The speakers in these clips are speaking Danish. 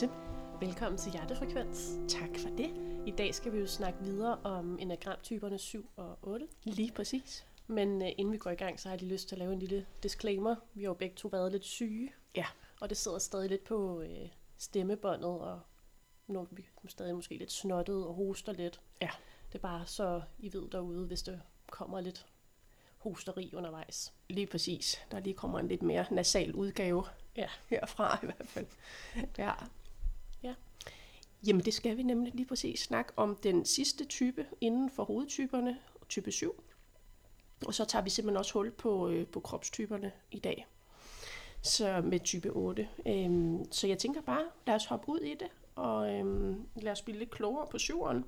Louise. Velkommen til Hjertefrekvens. Tak for det. I dag skal vi jo snakke videre om enagramtyperne 7 og 8. Lige præcis. Men uh, inden vi går i gang, så har jeg lige lyst til at lave en lille disclaimer. Vi har jo begge to været lidt syge. Ja. Og det sidder stadig lidt på uh, stemmebåndet, og nu er vi stadig måske lidt snottet og hoster lidt. Ja. Det er bare så, I ved derude, hvis der kommer lidt hosteri undervejs. Lige præcis. Der lige kommer en lidt mere nasal udgave Ja. herfra i hvert fald. Ja. Jamen det skal vi nemlig lige præcis snakke om den sidste type inden for hovedtyperne, type 7. Og så tager vi simpelthen også hul på, øh, på kropstyperne i dag. Så med type 8. Øhm, så jeg tænker bare, lad os hoppe ud i det, og øhm, lad os blive lidt klogere på syveren.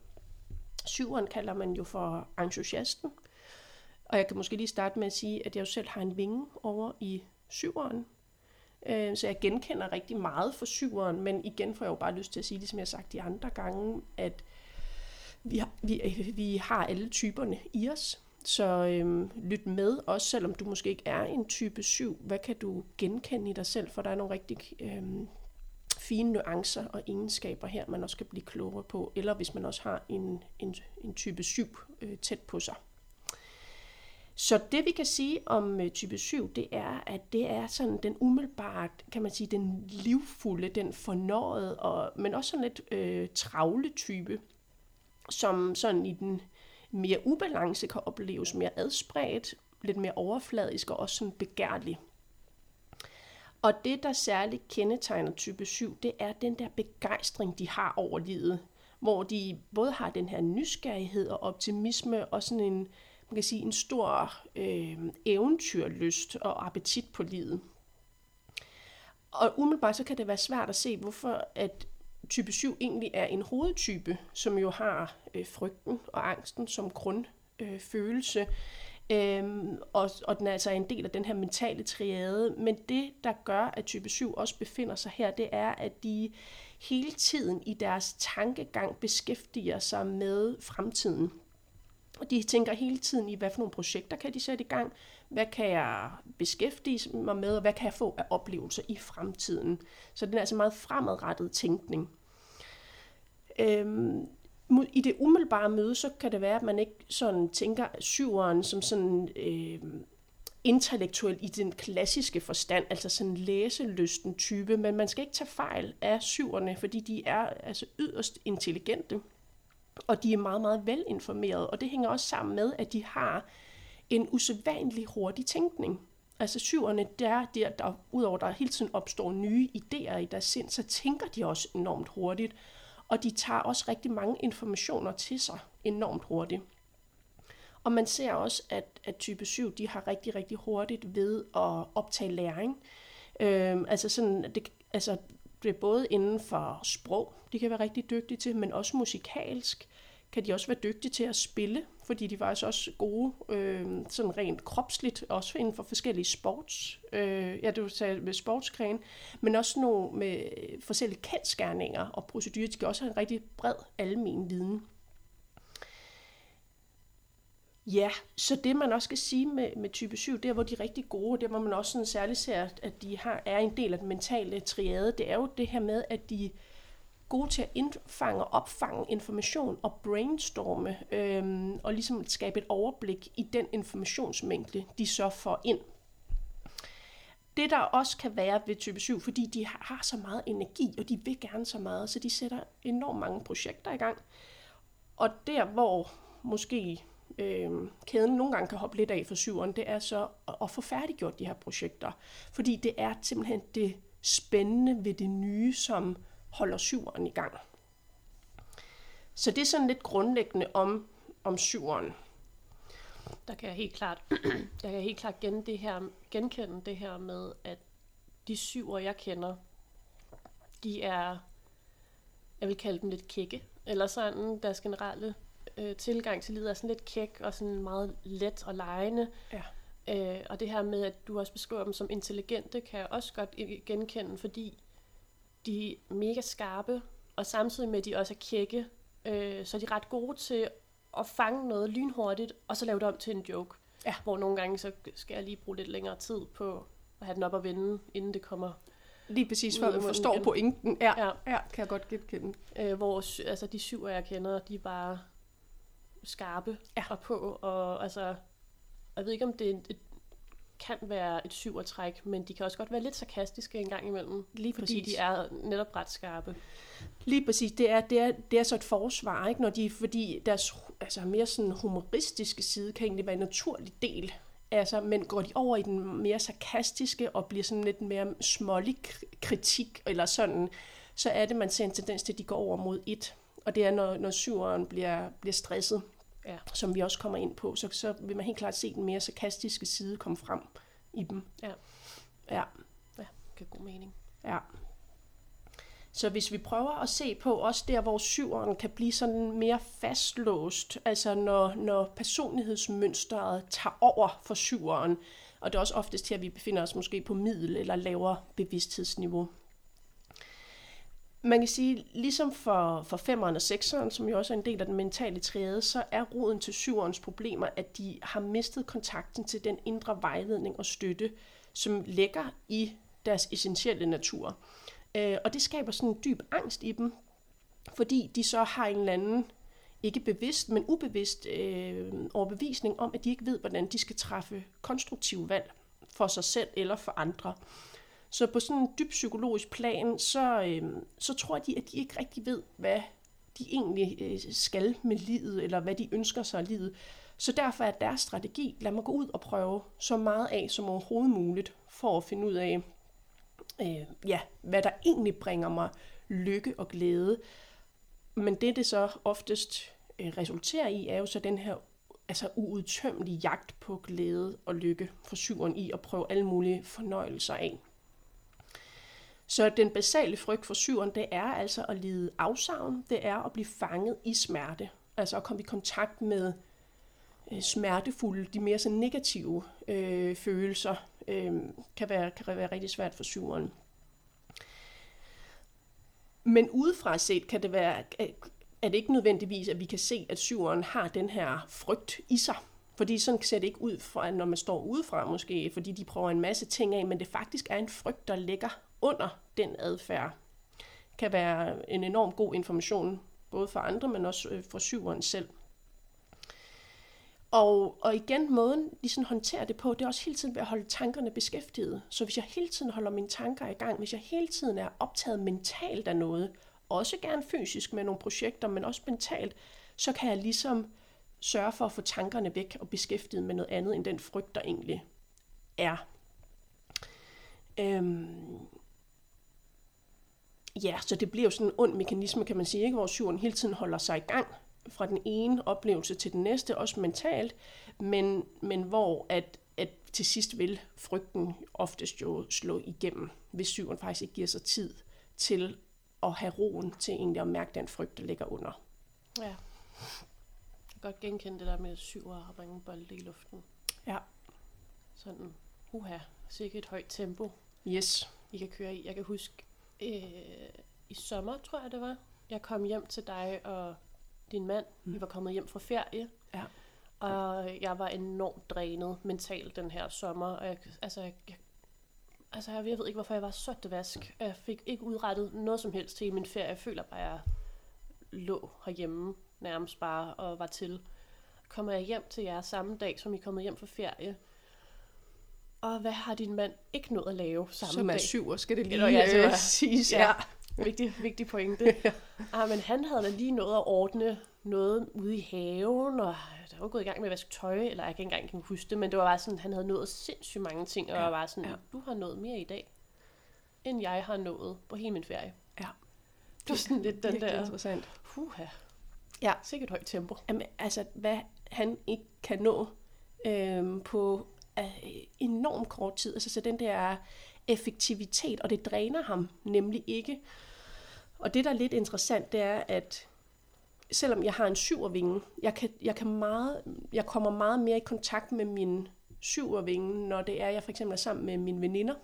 Syveren kalder man jo for entusiasten. Og jeg kan måske lige starte med at sige, at jeg jo selv har en vinge over i syveren. Øh, Så jeg genkender rigtig meget for syveren, men igen får jeg jo bare lyst til at sige, ligesom jeg har sagt de andre gange, at vi har, vi, vi har alle typerne i os. Så øhm, lyt med, også selvom du måske ikke er en type 7. Hvad kan du genkende i dig selv? For der er nogle rigtig øhm, fine nuancer og egenskaber her, man også kan blive klogere på. Eller hvis man også har en, en, en type 7 øh, tæt på sig. Så det vi kan sige om øh, type 7, det er, at det er sådan den umiddelbart, kan man sige, den livfulde, den fornøjet, og, men også sådan lidt øh, travle type, som sådan i den mere ubalance kan opleves mere adspredt, lidt mere overfladisk og også sådan begærlig. Og det, der særligt kendetegner type 7, det er den der begejstring, de har over livet, hvor de både har den her nysgerrighed og optimisme og sådan en, man kan sige, en stor øh, eventyrlyst og appetit på livet. Og umiddelbart så kan det være svært at se, hvorfor at type 7 egentlig er en hovedtype, som jo har øh, frygten og angsten som grundfølelse. Øh, følelse. Øhm, og, og den er altså en del af den her mentale triade. Men det, der gør, at type 7 også befinder sig her, det er, at de hele tiden i deres tankegang beskæftiger sig med fremtiden. Og de tænker hele tiden i, hvad for nogle projekter kan de sætte i gang, hvad kan jeg beskæftige mig med, og hvad kan jeg få af oplevelser i fremtiden. Så den er altså meget fremadrettet tænkning. Øhm, I det umiddelbare møde, så kan det være, at man ikke sådan tænker syveren som sådan øh, intellektuel i den klassiske forstand, altså sådan læselysten type, men man skal ikke tage fejl af syverne, fordi de er altså yderst intelligente og de er meget, meget velinformerede, og det hænger også sammen med, at de har en usædvanlig hurtig tænkning. Altså syverne, der, der, der udover der hele tiden opstår nye idéer i deres sind, så tænker de også enormt hurtigt, og de tager også rigtig mange informationer til sig enormt hurtigt. Og man ser også, at, at type 7, de har rigtig, rigtig hurtigt ved at optage læring. Øhm, altså sådan, det, altså det er både inden for sprog, de kan være rigtig dygtige til, men også musikalsk kan de også være dygtige til at spille, fordi de var også gode øh, sådan rent kropsligt, også inden for forskellige sports, øh, ja, du sagde med sportsgren, men også nogle med forskellige kendskærninger og procedurer. De skal også have en rigtig bred almen viden. Ja, så det man også skal sige med, med type 7, der hvor de er rigtig gode, der hvor man også sådan særligt ser, at de har, er en del af den mentale triade, det er jo det her med, at de øh, gode til at indfange og opfange information og brainstorme, øhm, og ligesom skabe et overblik i den informationsmængde, de så får ind. Det der også kan være ved type 7, fordi de har så meget energi, og de vil gerne så meget, så de sætter enormt mange projekter i gang. Og der hvor måske øh, kæden nogle gange kan hoppe lidt af for syveren, det er så at, at få færdiggjort de her projekter. Fordi det er simpelthen det spændende ved det nye, som holder syveren i gang. Så det er sådan lidt grundlæggende om, om syveren. Der kan jeg helt klart, jeg kan helt klart gen det her, genkende det her med, at de syver, jeg kender, de er, jeg vil kalde dem lidt kække, eller sådan deres generelle øh, tilgang til livet er sådan lidt kæk og sådan meget let og lejende. Ja. Øh, og det her med, at du også beskriver dem som intelligente, kan jeg også godt genkende, fordi de er mega skarpe, og samtidig med, at de også er kække, øh, så er de ret gode til at fange noget lynhurtigt, og så lave det om til en joke. Ja. Hvor nogle gange, så skal jeg lige bruge lidt længere tid på at have den op og vende, inden det kommer Lige præcis, før man forstår igen. pointen. Ja, Ja. ja, kan jeg godt genkende. Øh, hvor altså, de syv, jeg kender, de er bare skarpe Ja. og på. Og altså, jeg ved ikke, om det er et, kan være et syvertræk, men de kan også godt være lidt sarkastiske en gang imellem. Lige Fordi præcis. de er netop ret skarpe. Lige præcis, det er, det er, det er så et forsvar, ikke? Når de, fordi deres altså, mere sådan humoristiske side kan egentlig være en naturlig del. Altså, men går de over i den mere sarkastiske og bliver sådan lidt mere smålig kritik eller sådan, så er det, man ser en tendens til, at de går over mod et. Og det er, når, når syveren bliver, bliver stresset, Ja. som vi også kommer ind på, så, så vil man helt klart se den mere sarkastiske side komme frem i dem. Ja. Ja. Ja, giver god mening. Ja. Så hvis vi prøver at se på også der, hvor syveren kan blive sådan mere fastlåst, altså når, når personlighedsmønstret tager over for syveren, og det er også oftest her, vi befinder os måske på middel eller lavere bevidsthedsniveau. Man kan sige, ligesom for, for femeren og sekseren, som jo også er en del af den mentale triade, så er roden til syverens problemer, at de har mistet kontakten til den indre vejledning og støtte, som ligger i deres essentielle natur. Øh, og det skaber sådan en dyb angst i dem, fordi de så har en eller anden, ikke bevidst, men ubevidst øh, overbevisning om, at de ikke ved, hvordan de skal træffe konstruktive valg for sig selv eller for andre. Så på sådan en dyb psykologisk plan, så, øh, så tror de, at de ikke rigtig ved, hvad de egentlig øh, skal med livet, eller hvad de ønsker sig af livet. Så derfor er deres strategi, lad mig gå ud og prøve så meget af som overhovedet muligt, for at finde ud af, øh, ja, hvad der egentlig bringer mig lykke og glæde. Men det, det så oftest øh, resulterer i, er jo så den her altså uudtømmelig jagt på glæde og lykke for syveren i at prøve alle mulige fornøjelser af. Så den basale frygt for syveren, det er altså at lide afsavn, det er at blive fanget i smerte, altså at komme i kontakt med øh, smertefulde, de mere så negative øh, følelser, øh, kan, være, kan være rigtig svært for syveren. Men udefra set kan det være, er det ikke nødvendigvis, at vi kan se, at syveren har den her frygt i sig. Fordi sådan ser det ikke ud, fra, når man står udefra måske, fordi de prøver en masse ting af, men det faktisk er en frygt, der ligger under den adfærd. Kan være en enorm god information, både for andre, men også øh, for syveren selv. Og, og igen, måden de sådan håndterer det på, det er også hele tiden ved at holde tankerne beskæftiget. Så hvis jeg hele tiden holder mine tanker i gang, hvis jeg hele tiden er optaget mentalt af noget, også gerne fysisk med nogle projekter, men også mentalt, så kan jeg ligesom sørge for at få tankerne væk og beskæftiget med noget andet end den frygt, der egentlig er. Øhm ja, så det bliver jo sådan en ond mekanisme, kan man sige, ikke? hvor syveren hele tiden holder sig i gang fra den ene oplevelse til den næste, også mentalt, men, men hvor at, at til sidst vil frygten oftest jo slå igennem, hvis syveren faktisk ikke giver sig tid til at have roen til egentlig at mærke den frygt, der ligger under. Ja. Jeg kan godt genkende det der med syv og bringe bolde i luften. Ja. Sådan, uha, sikkert et højt tempo, Yes. I kan køre i. Jeg kan huske, øh, i sommer, tror jeg det var, jeg kom hjem til dig og din mand. Mm. Vi var kommet hjem fra ferie. Ja. Og jeg var enormt drænet mentalt den her sommer. Og jeg, altså, jeg, jeg, altså, jeg ved ikke, hvorfor jeg var så dvask. Jeg fik ikke udrettet noget som helst til min ferie. Jeg føler bare, at jeg lå herhjemme nærmest bare og var til. Kommer jeg hjem til jer samme dag, som I er kommet hjem fra ferie. Og hvad har din mand ikke nået at lave samme Som er dag? syver, skal det lige Eller, ja, det var- øh, siges. ja. Ja. Vigtig, vigtig pointe. ah, men han havde da lige nået at ordne noget ude i haven, og der var gået i gang med at vaske tøj, eller jeg kan ikke engang kan huske det, men det var bare sådan, han havde nået sindssygt mange ting, og Ja, var sådan, ja. du har nået mere i dag, end jeg har nået på hele min ferie. Ja. Det var sådan lidt den der, interessant. huha, Ja. sikkert højt tempo. Jamen, altså, hvad han ikke kan nå øhm, på af øh, enormt kort tid. Altså, så den der effektivitet, og det dræner ham nemlig ikke. Og det, der er lidt interessant, det er, at selvom jeg har en syvervinge, jeg, kan, jeg, kan meget, jeg kommer meget mere i kontakt med min syvervinge, når det er, jeg for eksempel er sammen med mine veninder,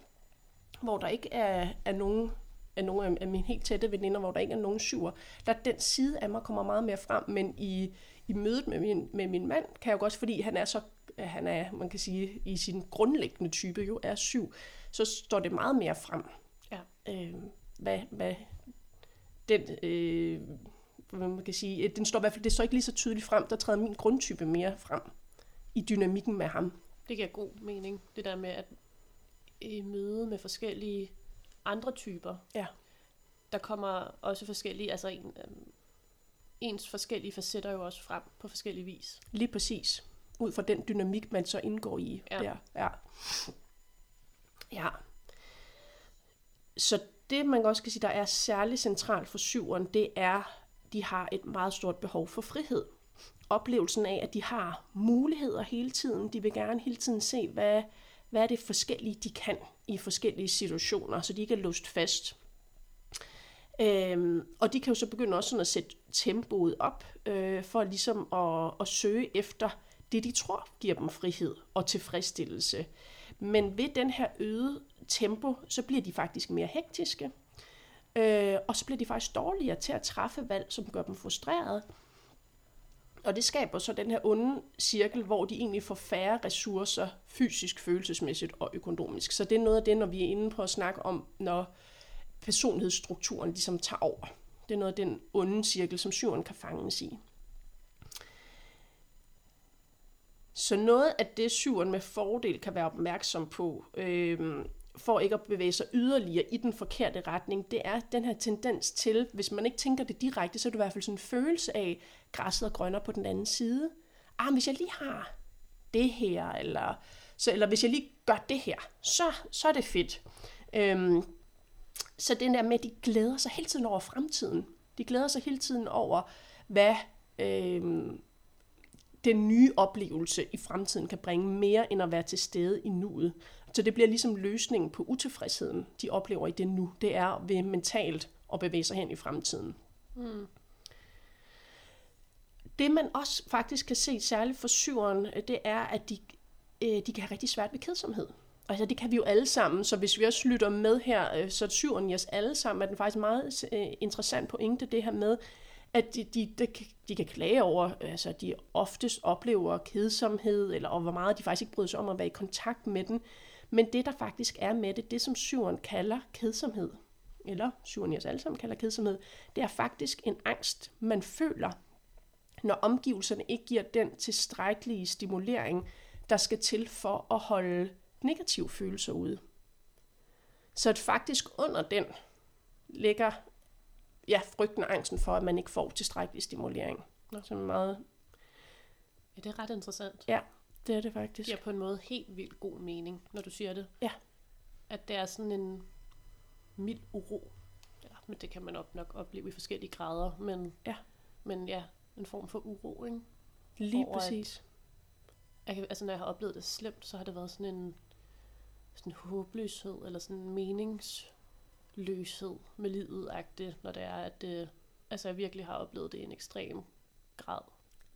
hvor der ikke er, er nogen af nogle af- af mine helt tætte veninder, hvor der ikke er nogen syver. Der den side af mig kommer meget mere frem, men i, i mødet med min, med min mand, kan jeg jo også, fordi han er så, han er, man kan sige, i sin grundlæggende type jo er syv, så står det meget mere frem. Ja. øh, hvad, hvad den, øh, hvad man kan sige, den står i hvert fald, det står ikke lige så tydeligt frem, der træder min grundtype mere frem i dynamikken med ham. Det giver god mening, det der med at i møde med forskellige andre typer, Ja. der kommer også forskellige, altså en, øhm, ens forskellige facetter jo også frem på forskellige vis. Lige præcis. Ud fra den dynamik, man så indgår i. Ja. Der. Ja. ja. Så det, man også kan sige, der er særligt centralt for syveren, det er, de har et meget stort behov for frihed. Oplevelsen af, at de har muligheder hele tiden. De vil gerne hele tiden se, hvad, hvad er det forskellige, de kan i forskellige situationer, så de ikke er låst fast. Øhm, og de kan jo så begynde også sådan at sætte tempoet op, øh, for ligesom at, at søge efter det, de tror giver dem frihed og tilfredsstillelse. Men ved den her øgede tempo, så bliver de faktisk mere hektiske, øh, og så bliver de faktisk dårligere til at træffe valg, som gør dem frustrerede. Og det skaber så den her onde cirkel, hvor de egentlig får færre ressourcer fysisk, følelsesmæssigt og økonomisk. Så det er noget af det, når vi er inde på at snakke om, når personlighedsstrukturen ligesom tager over. Det er noget af den onde cirkel, som syveren kan fanges i. Så noget af det, syveren med fordel kan være opmærksom på, øh, for ikke at bevæge sig yderligere i den forkerte retning, det er den her tendens til, hvis man ikke tænker det direkte, så er det i hvert fald sådan en følelse af, græsset er grønnere på den anden side. Ah, hvis jeg lige har det her, eller, så, eller hvis jeg lige gør det her, så, så er det fedt. Øhm, så den der med, at de glæder sig hele tiden over fremtiden. De glæder sig hele tiden over, hvad øhm, den nye oplevelse i fremtiden kan bringe mere end at være til stede i nuet. Så det bliver ligesom løsningen på utilfredsheden, de oplever i det nu. Det er ved mentalt at bevæge sig hen i fremtiden. Mm. Det man også faktisk kan se særligt for syveren, det er, at de, øh, de kan have rigtig svært ved kedsomhed. Altså det kan vi jo alle sammen, så hvis vi også lytter med her, øh, så syveren i os alle sammen, er den faktisk meget øh, interessant pointe, det her med, at de, de, de, de kan klage over, altså de oftest oplever kedsomhed, eller og hvor meget de faktisk ikke bryder sig om at være i kontakt med den. Men det, der faktisk er med det, det som syveren kalder kedsomhed, eller syveren i os alle sammen kalder kedsomhed, det er faktisk en angst, man føler, når omgivelserne ikke giver den tilstrækkelige stimulering, der skal til for at holde negative følelser ude. Så at faktisk under den ligger ja, frygten og angsten for, at man ikke får tilstrækkelig stimulering. Nå. Så meget, Ja, det er ret interessant. ja, det er det faktisk. Det giver på en måde helt vildt god mening, når du siger det. Ja. At det er sådan en mild uro. Ja, men det kan man op nok opleve i forskellige grader. Men, Ja. men ja, en form for uro, ikke? Lige over, at- præcis. Jeg kan, altså, når jeg har oplevet det slemt, så har det været sådan en sådan håbløshed, eller sådan en meningsløshed med livet når det er, at det, altså, jeg virkelig har oplevet det i en ekstrem grad.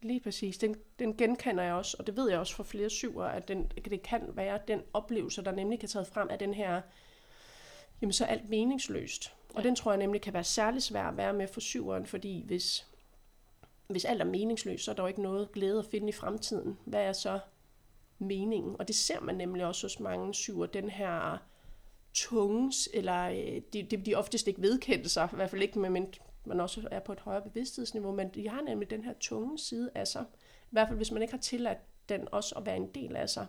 Lige præcis. Den, den genkender jeg også, og det ved jeg også fra flere syver, at den, det kan være den oplevelse, der nemlig kan tage frem af den her, jamen så alt meningsløst. Og Ja. den tror jeg nemlig kan være særlig svær at være med for syveren, fordi hvis, hvis alt er meningsløst, så er der jo ikke noget glæde at finde i fremtiden. Hvad er så meningen? Og det ser man nemlig også hos mange syver, den her tunges, eller øh, de, de, de oftest ikke vedkendte sig, i hvert fald ikke med, men man også er på et højere bevidsthedsniveau, men de har nemlig den her tunge side af sig. I hvert fald hvis man ikke har tilladt den også at være en del af sig.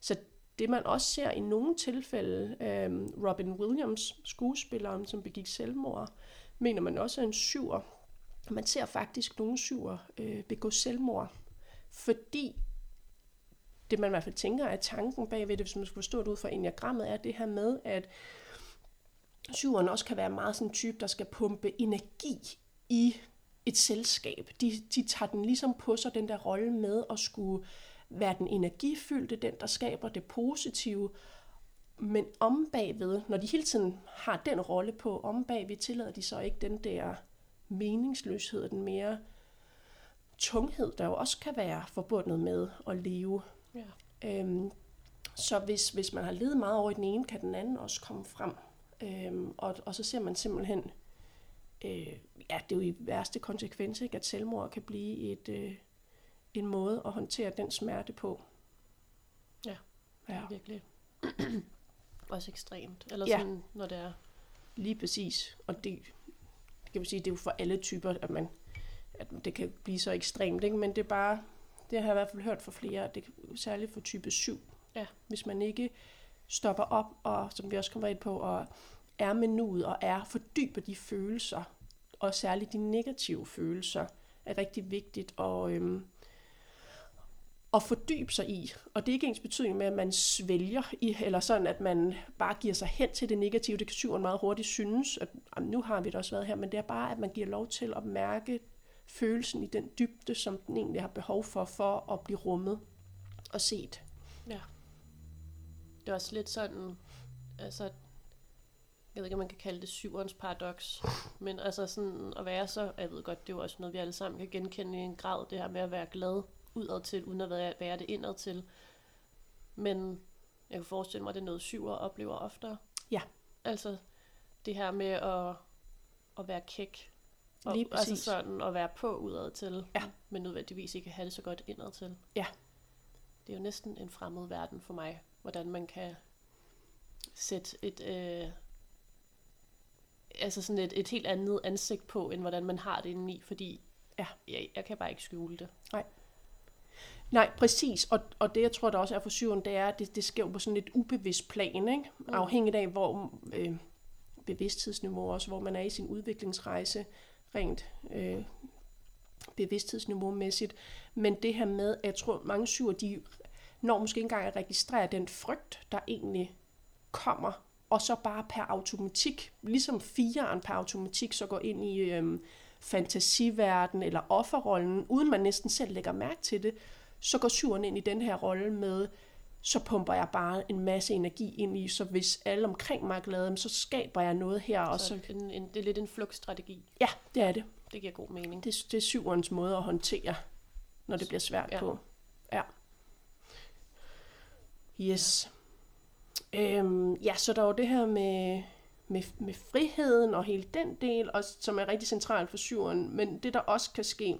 Så det man også ser i nogle tilfælde, øh, Robin Williams, skuespilleren, som begik selvmord, mener man også er en syver. Man ser faktisk nogle syver øh, begå selvmord, fordi det man i hvert fald tænker er tanken bagved det, hvis man skulle forstå det ud fra enagrammet, er det her med, at syveren også kan være meget sådan en type, der skal pumpe energi i et selskab. De, de tager den ligesom på sig, den der rolle med at skulle være den energifyldte, den der skaber det positive, men om bagved, når de hele tiden har den rolle på, om bagved tillader de så ikke den der meningsløshed, den mere tunghed, der jo også kan være forbundet med at leve. Ja. Øhm, så hvis, hvis man har levet meget over i den ene, kan den anden også komme frem. Øhm, og, og så ser man simpelthen, øh, ja, det er jo i værste konsekvens, ikke, at selvmord kan blive et, øh, en måde at håndtere den smerte på. Ja. Ja. Ja. Virkelig. Også ekstremt. Eller Ja. sådan, når det er Lige præcis. Og det kan man sige, det er jo for alle typer, at man at det kan blive så ekstremt, ikke? men det er bare, det har jeg i hvert fald hørt fra flere, det er særligt for type 7. Ja. Hvis man ikke stopper op, og som vi også kommer ind på, og er med nuet, og er fordyber de følelser, og særligt de negative følelser, er rigtig vigtigt at, øhm, at fordybe sig i. Og det er ikke ens betydning med, at man svælger i, eller sådan, at man bare giver sig hen til det negative. Det kan syveren meget hurtigt synes, at jamen, nu har vi det også været her, men det er bare, at man giver lov til at mærke følelsen i den dybde, som den egentlig har behov for, for at blive rummet og set. Ja. Det er også lidt sådan, altså, jeg ved ikke, om man kan kalde det syverens paradoks, men altså sådan at være så, jeg ved godt, det er jo også noget, vi alle sammen kan genkende i en grad, det her med at være glad udad til, uden at være, det indad til. Men jeg kan forestille mig, at det er noget syver oplever oftere. Ja. Altså det her med at, at være kæk. Og, Lige altså præcis. sådan at være på udad til, Ja. men nødvendigvis ikke have det så godt indad til. Ja. Det er jo næsten en fremmed verden for mig, hvordan man kan sætte et, øh, altså sådan et, et helt andet ansigt på, end hvordan man har det indeni, fordi Ja. jeg, jeg kan bare ikke skjule det. Nej, præcis. Og, og det, jeg tror, der også er for syveren, det er, at det, det sker jo på sådan et ubevidst plan, ikke? Mm. afhængigt af, hvor øh, bevidsthedsniveau også, hvor man er i sin udviklingsrejse, rent øh, bevidsthedsniveau-mæssigt. Men det her med, at jeg tror, mange syger, de når måske ikke engang at registrere den frygt, der egentlig kommer, og så bare per automatik, ligesom fireren per automatik, så går ind i øh, fantasiverden eller offerrollen, uden man næsten selv lægger mærke til det, så går syveren ind i den her rolle med, så pumper jeg bare en masse energi ind i, så hvis alle omkring mig er glade, så skaber jeg noget her. Og Så så, en, en, det er lidt en flugtstrategi. ja, det er det. Det giver god mening. Det, det er syverens måde at håndtere, når det bliver svært Ja. ja. på. Ja. Yes. Øhm, ja, så der er jo det her med, med, med friheden og hele den del, og, som er rigtig centralt for syveren. Men det, der også kan ske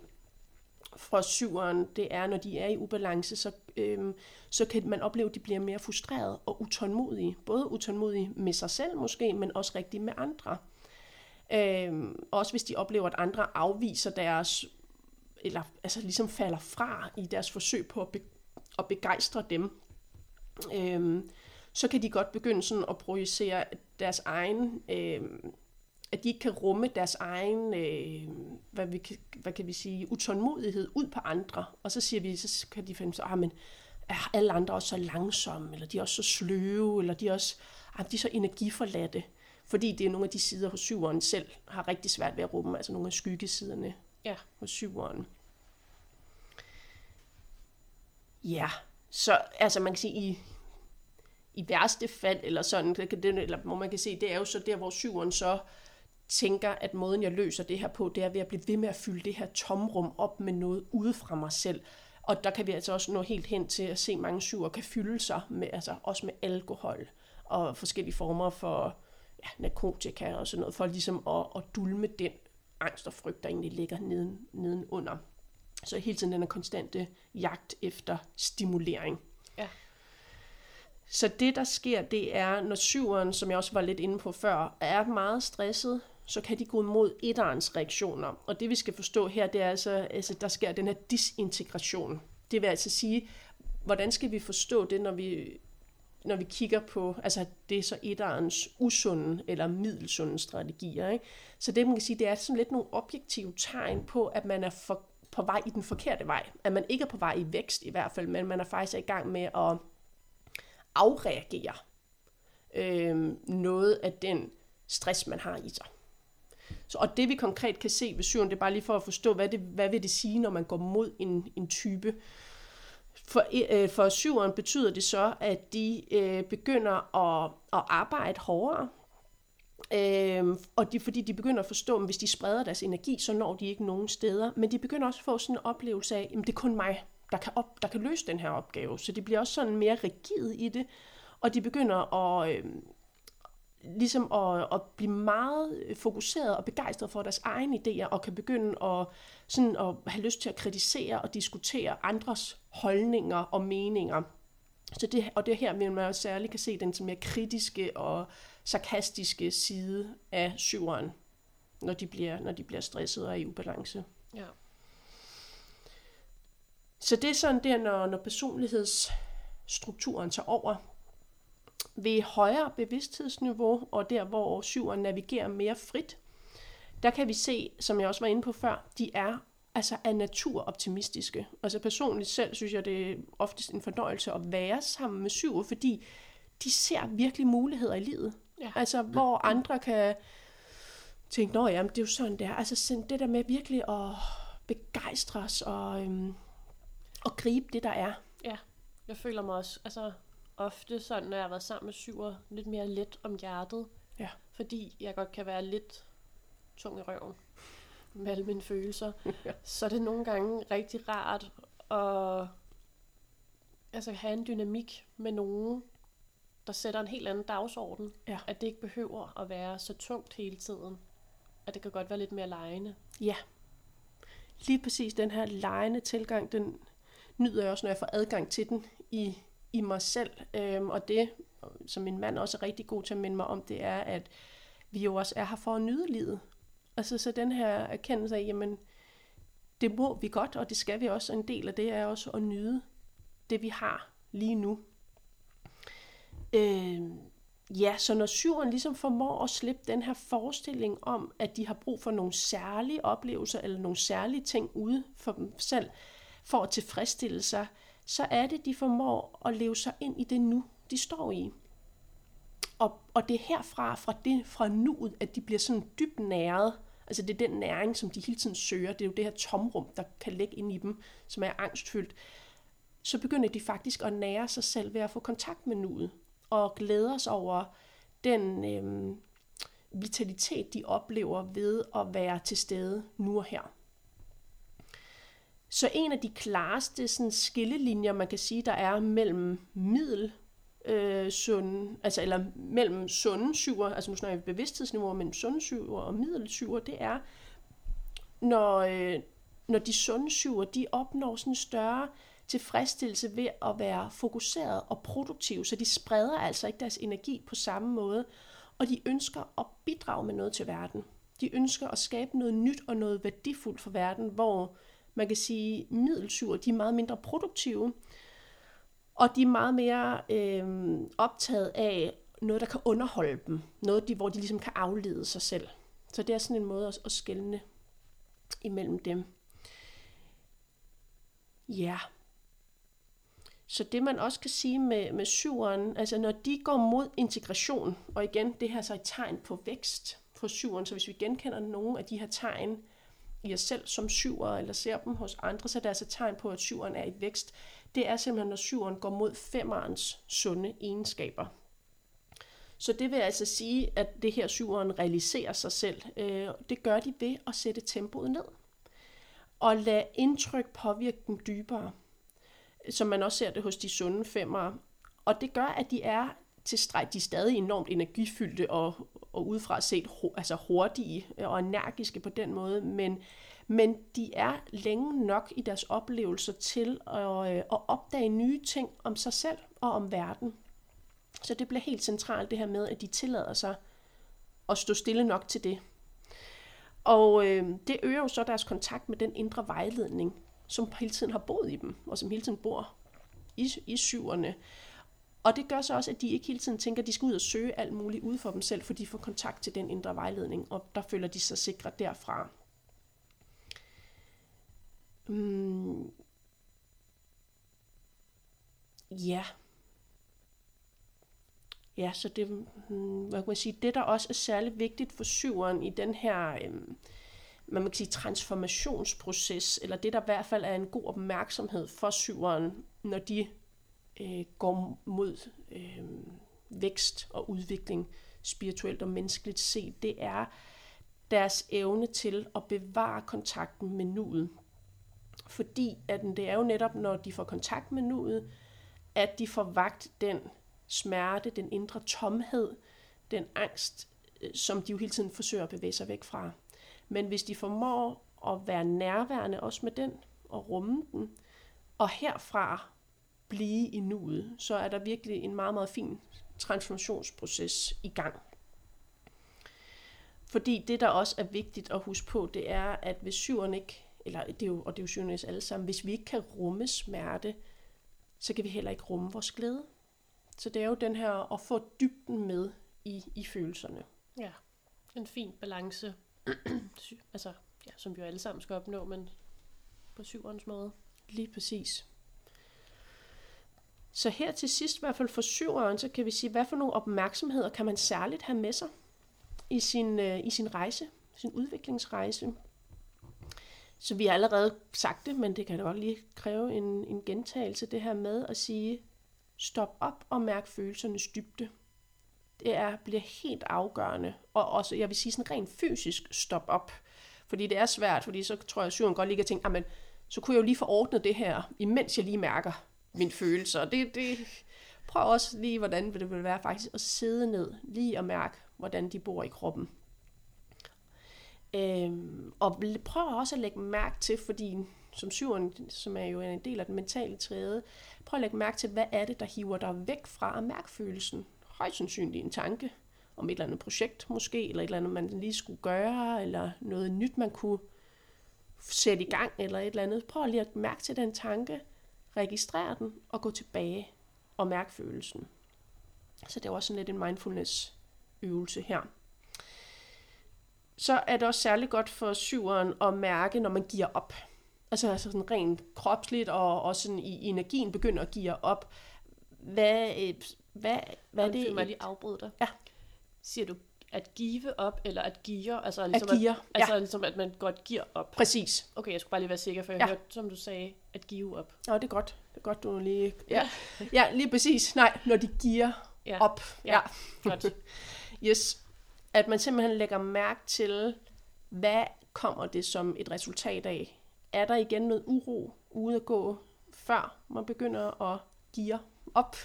fra syveren, det er, når de er i ubalance, så, øhm, så kan man opleve, at de bliver mere frustrerede og utålmodige. Både utålmodige med sig selv måske, men også rigtig med andre. Øhm, også hvis de oplever, at andre afviser deres, eller altså ligesom falder fra i deres forsøg på at, be, at begejstre dem, øhm, så kan de godt begynde sådan at projicere deres egen, øhm, at de ikke kan rumme deres egen, øh, hvad, vi hvad kan vi sige, utålmodighed ud på andre. Og så siger vi, så kan de finde så, ah, men er alle andre også så langsomme, eller de er også så sløve, eller de er også, ah, de er så energiforladte. Fordi det er nogle af de sider hos syveren selv har rigtig svært ved at rumme, altså nogle af skyggesiderne Ja. hos syveren. Ja, så altså man kan sige, i, i værste fald, eller sådan, det, eller hvor man kan se, det er jo så der, hvor syveren så tænker, at måden jeg løser det her på, det er ved at blive ved med at fylde det her tomrum op med noget ude fra mig selv. Og der kan vi altså også nå helt hen til at se mange syver kan fylde sig med, altså også med alkohol og forskellige former for ja, narkotika og sådan noget, for ligesom at, at dulme den angst og frygt, der egentlig ligger neden, nedenunder. Så hele tiden den her konstante jagt efter stimulering. Ja. Så det, der sker, det er, når syveren, som jeg også var lidt inde på før, er meget stresset, så kan de gå imod etterens reaktioner. Og det, vi skal forstå her, det er altså, altså der sker den her disintegration. Det vil altså sige, hvordan skal vi forstå det, når vi, når vi kigger på, altså det er så etterens usunde eller middelsunde strategier. Ikke? Så det, man kan sige, det er sådan lidt nogle objektive tegn på, at man er for, på vej i den forkerte vej. At man ikke er på vej i vækst i hvert fald, men man er faktisk i gang med at afreagere øh, noget af den stress, man har i sig. Så, og det vi konkret kan se ved syren, det er bare lige for at forstå, hvad, det, hvad vil det sige, når man går mod en, en type. For, øh, for syren betyder det så, at de øh, begynder at, at arbejde hårdere, øh, og de, fordi de begynder at forstå, at hvis de spreder deres energi, så når de ikke nogen steder. Men de begynder også at få sådan en oplevelse af, at det er kun mig, der kan, op, der kan løse den her opgave. Så de bliver også sådan mere rigide i det, og de begynder at, øh, ligesom at, at blive meget fokuseret og begejstret for deres egne idéer, og kan begynde at, sådan at have lyst til at kritisere og diskutere andres holdninger og meninger. Så det, og det er her, man jo særligt kan se den mere kritiske og sarkastiske side af syveren, når de bliver, når de bliver stresset og er i ubalance. Ja. Så det er sådan der, når, når personlighedsstrukturen tager over. Ved højere bevidsthedsniveau, og der hvor syveren navigerer mere frit, der kan vi se, som jeg også var inde på før, de er altså af natur optimistiske. Altså personligt selv synes jeg, det er oftest en fornøjelse at være sammen med syv, fordi de ser virkelig muligheder i livet. Ja. Altså hvor andre kan tænke, nå jamen, det er jo sådan der. Altså det der med virkelig at begejstres og, øhm, og gribe det, der er. Ja, jeg føler mig også altså, ofte sådan, når jeg har været sammen med syver, lidt mere let om hjertet. Ja. Fordi jeg godt kan være lidt tung i røven med alle mine følelser. ja. Så er det nogle gange rigtig rart at altså, have en dynamik med nogen, der sætter en helt anden dagsorden. Ja. At det ikke behøver at være så tungt hele tiden. At det kan godt være lidt mere lejende. Ja. Lige præcis den her lejende tilgang, den nyder jeg også, når jeg får adgang til den i, i mig selv. Øhm, og det, som min mand også er rigtig god til at minde mig om, det er, at vi jo også er her for at nyde livet. Altså så den her erkendelse af, jamen, det må vi godt, og det skal vi også. En del af det er også at nyde det, vi har lige nu. Øh, ja, så når syveren ligesom formår at slippe den her forestilling om, at de har brug for nogle særlige oplevelser, eller nogle særlige ting ude for dem selv, for at tilfredsstille sig, så er det, de formår at leve sig ind i det nu, de står i. Og, og det er herfra, fra, det, fra nuet, at de bliver sådan dybt næret. Altså det er den næring, som de hele tiden søger. Det er jo det her tomrum, der kan ligge ind i dem, som er angstfyldt. Så begynder de faktisk at nære sig selv ved at få kontakt med nuet. Og glæde os over den øh, vitalitet, de oplever ved at være til stede nu og her. Så en af de klareste sådan, skillelinjer, man kan sige, der er mellem middel øh, sunde, altså, eller mellem sunde syver, altså nu snakker vi bevidsthedsniveauer, mellem sunde syver og middelsyver, det er, når, øh, når de sunde syver, de opnår sådan en større tilfredsstillelse ved at være fokuseret og produktiv, så de spreder altså ikke deres energi på samme måde, og de ønsker at bidrage med noget til verden. De ønsker at skabe noget nyt og noget værdifuldt for verden, hvor man kan sige, middelsyver, de er meget mindre produktive, og de er meget mere øh, optaget af noget, der kan underholde dem. Noget, de, hvor de ligesom kan aflede sig selv. Så det er sådan en måde at, at skælne imellem dem. Ja. Så det man også kan sige med, med syveren, altså når de går mod integration, og igen, det her så et tegn på vækst for syveren, så hvis vi genkender nogle af de her tegn i os selv som syver, eller ser dem hos andre, så er det altså tegn på, at syveren er i vækst det er simpelthen, når syveren går mod femmerens sunde egenskaber. Så det vil altså sige, at det her syveren realiserer sig selv. Øh, det gør de ved at sætte tempoet ned. Og lade indtryk påvirke dem dybere. Som man også ser det hos de sunde femmer. Og det gør, at de er tilstræk, de er stadig enormt energifyldte og, og udefra set altså hurtige og energiske på den måde, men men de er længe nok i deres oplevelser til at, øh, at opdage nye ting om sig selv og om verden. Så det bliver helt centralt det her med, at de tillader sig at stå stille nok til det. Og øh, det øger jo så deres kontakt med den indre vejledning, som hele tiden har boet i dem, og som hele tiden bor i, i syverne. Og det gør så også, at de ikke hele tiden tænker, at de skal ud og søge alt muligt ude for dem selv, for de får kontakt til den indre vejledning, og der føler de sig sikre derfra. Mm. Ja. Ja, så det, mm, hvad kan man sige, det der også er særligt vigtigt for syveren i den her, øhm, man kan sige, transformationsproces, eller det der i hvert fald er en god opmærksomhed for syveren, når de øh, går mod øh, vækst og udvikling spirituelt og menneskeligt set, det er deres evne til at bevare kontakten med nuet. Fordi at det er jo netop, når de får kontakt med nuet, at de får vagt den smerte, den indre tomhed, den angst, øh, som de jo hele tiden forsøger at bevæge sig væk fra. Men hvis de formår at være nærværende også med den, og rumme den, og herfra blive i nuet, så er der virkelig en meget, meget fin transformationsproces i gang. Fordi det, der også er vigtigt at huske på, det er, at hvis syveren ikke, eller det er jo, og det er jo syverne alle sammen, hvis vi ikke kan rumme smerte, så kan vi heller ikke rumme vores glæde. Så det er jo den her at få dybden med i, i følelserne. Ja, en fin balance, altså, ja, som vi jo alle sammen skal opnå, men på syverens måde. Lige præcis. Så her til sidst, i hvert fald for syveren, så kan vi sige, hvad for nogle opmærksomheder kan man særligt have med sig i sin, øh, i sin rejse, sin udviklingsrejse. Så vi har allerede sagt det, men det kan da godt lige kræve en, en gentagelse, det her med at sige, stop op og mærk følelsernes dybde. Det er, bliver helt afgørende, og også, jeg vil sige sådan rent fysisk, stop op. Fordi det er svært, fordi så tror jeg, at syren godt lige kan tænke, ah, men så kunne jeg jo lige få ordnet det her, imens jeg lige mærker mine følelser. Det, det, prøv også lige, hvordan det vil være faktisk at sidde ned, lige og mærke, hvordan de bor i kroppen. Øhm, og prøv også at lægge mærke til, fordi som syveren, som er jo en del af den mentale træde, prøv at lægge mærke til, hvad er det, der hiver dig væk fra at mærke følelsen. Højst sandsynligt en tanke om et eller andet projekt måske, eller et eller andet, man lige skulle gøre, eller noget nyt, man kunne sætte i gang, eller et eller andet. Prøv lige at mærke til den tanke, registrere den, og gå tilbage og mærke følelsen. Så det er også sådan lidt en mindfulness øvelse her. Så er det også særlig godt for syveren at mærke, når man giver op. Altså, altså sådan rent kropsligt og, og sådan i energien begynder at give op. Hvad, øh, hvad, hvad er det? Jeg lige afbryde dig. Ja. Siger du at give op, eller at give? Altså, ligesom at give, at, altså, ligesom at man godt giver op. Præcis. Okay, jeg skulle bare lige være sikker, for jeg ja. hørte, som du sagde, at give op. Nå, det er godt. Det er godt, du lige... Ja, ja lige præcis. Nej, når de giver ja. op. Ja, ja. godt. yes. At man simpelthen lægger mærke til, hvad kommer det som et resultat af? Er der igen noget uro ude at gå, før man begynder at give op?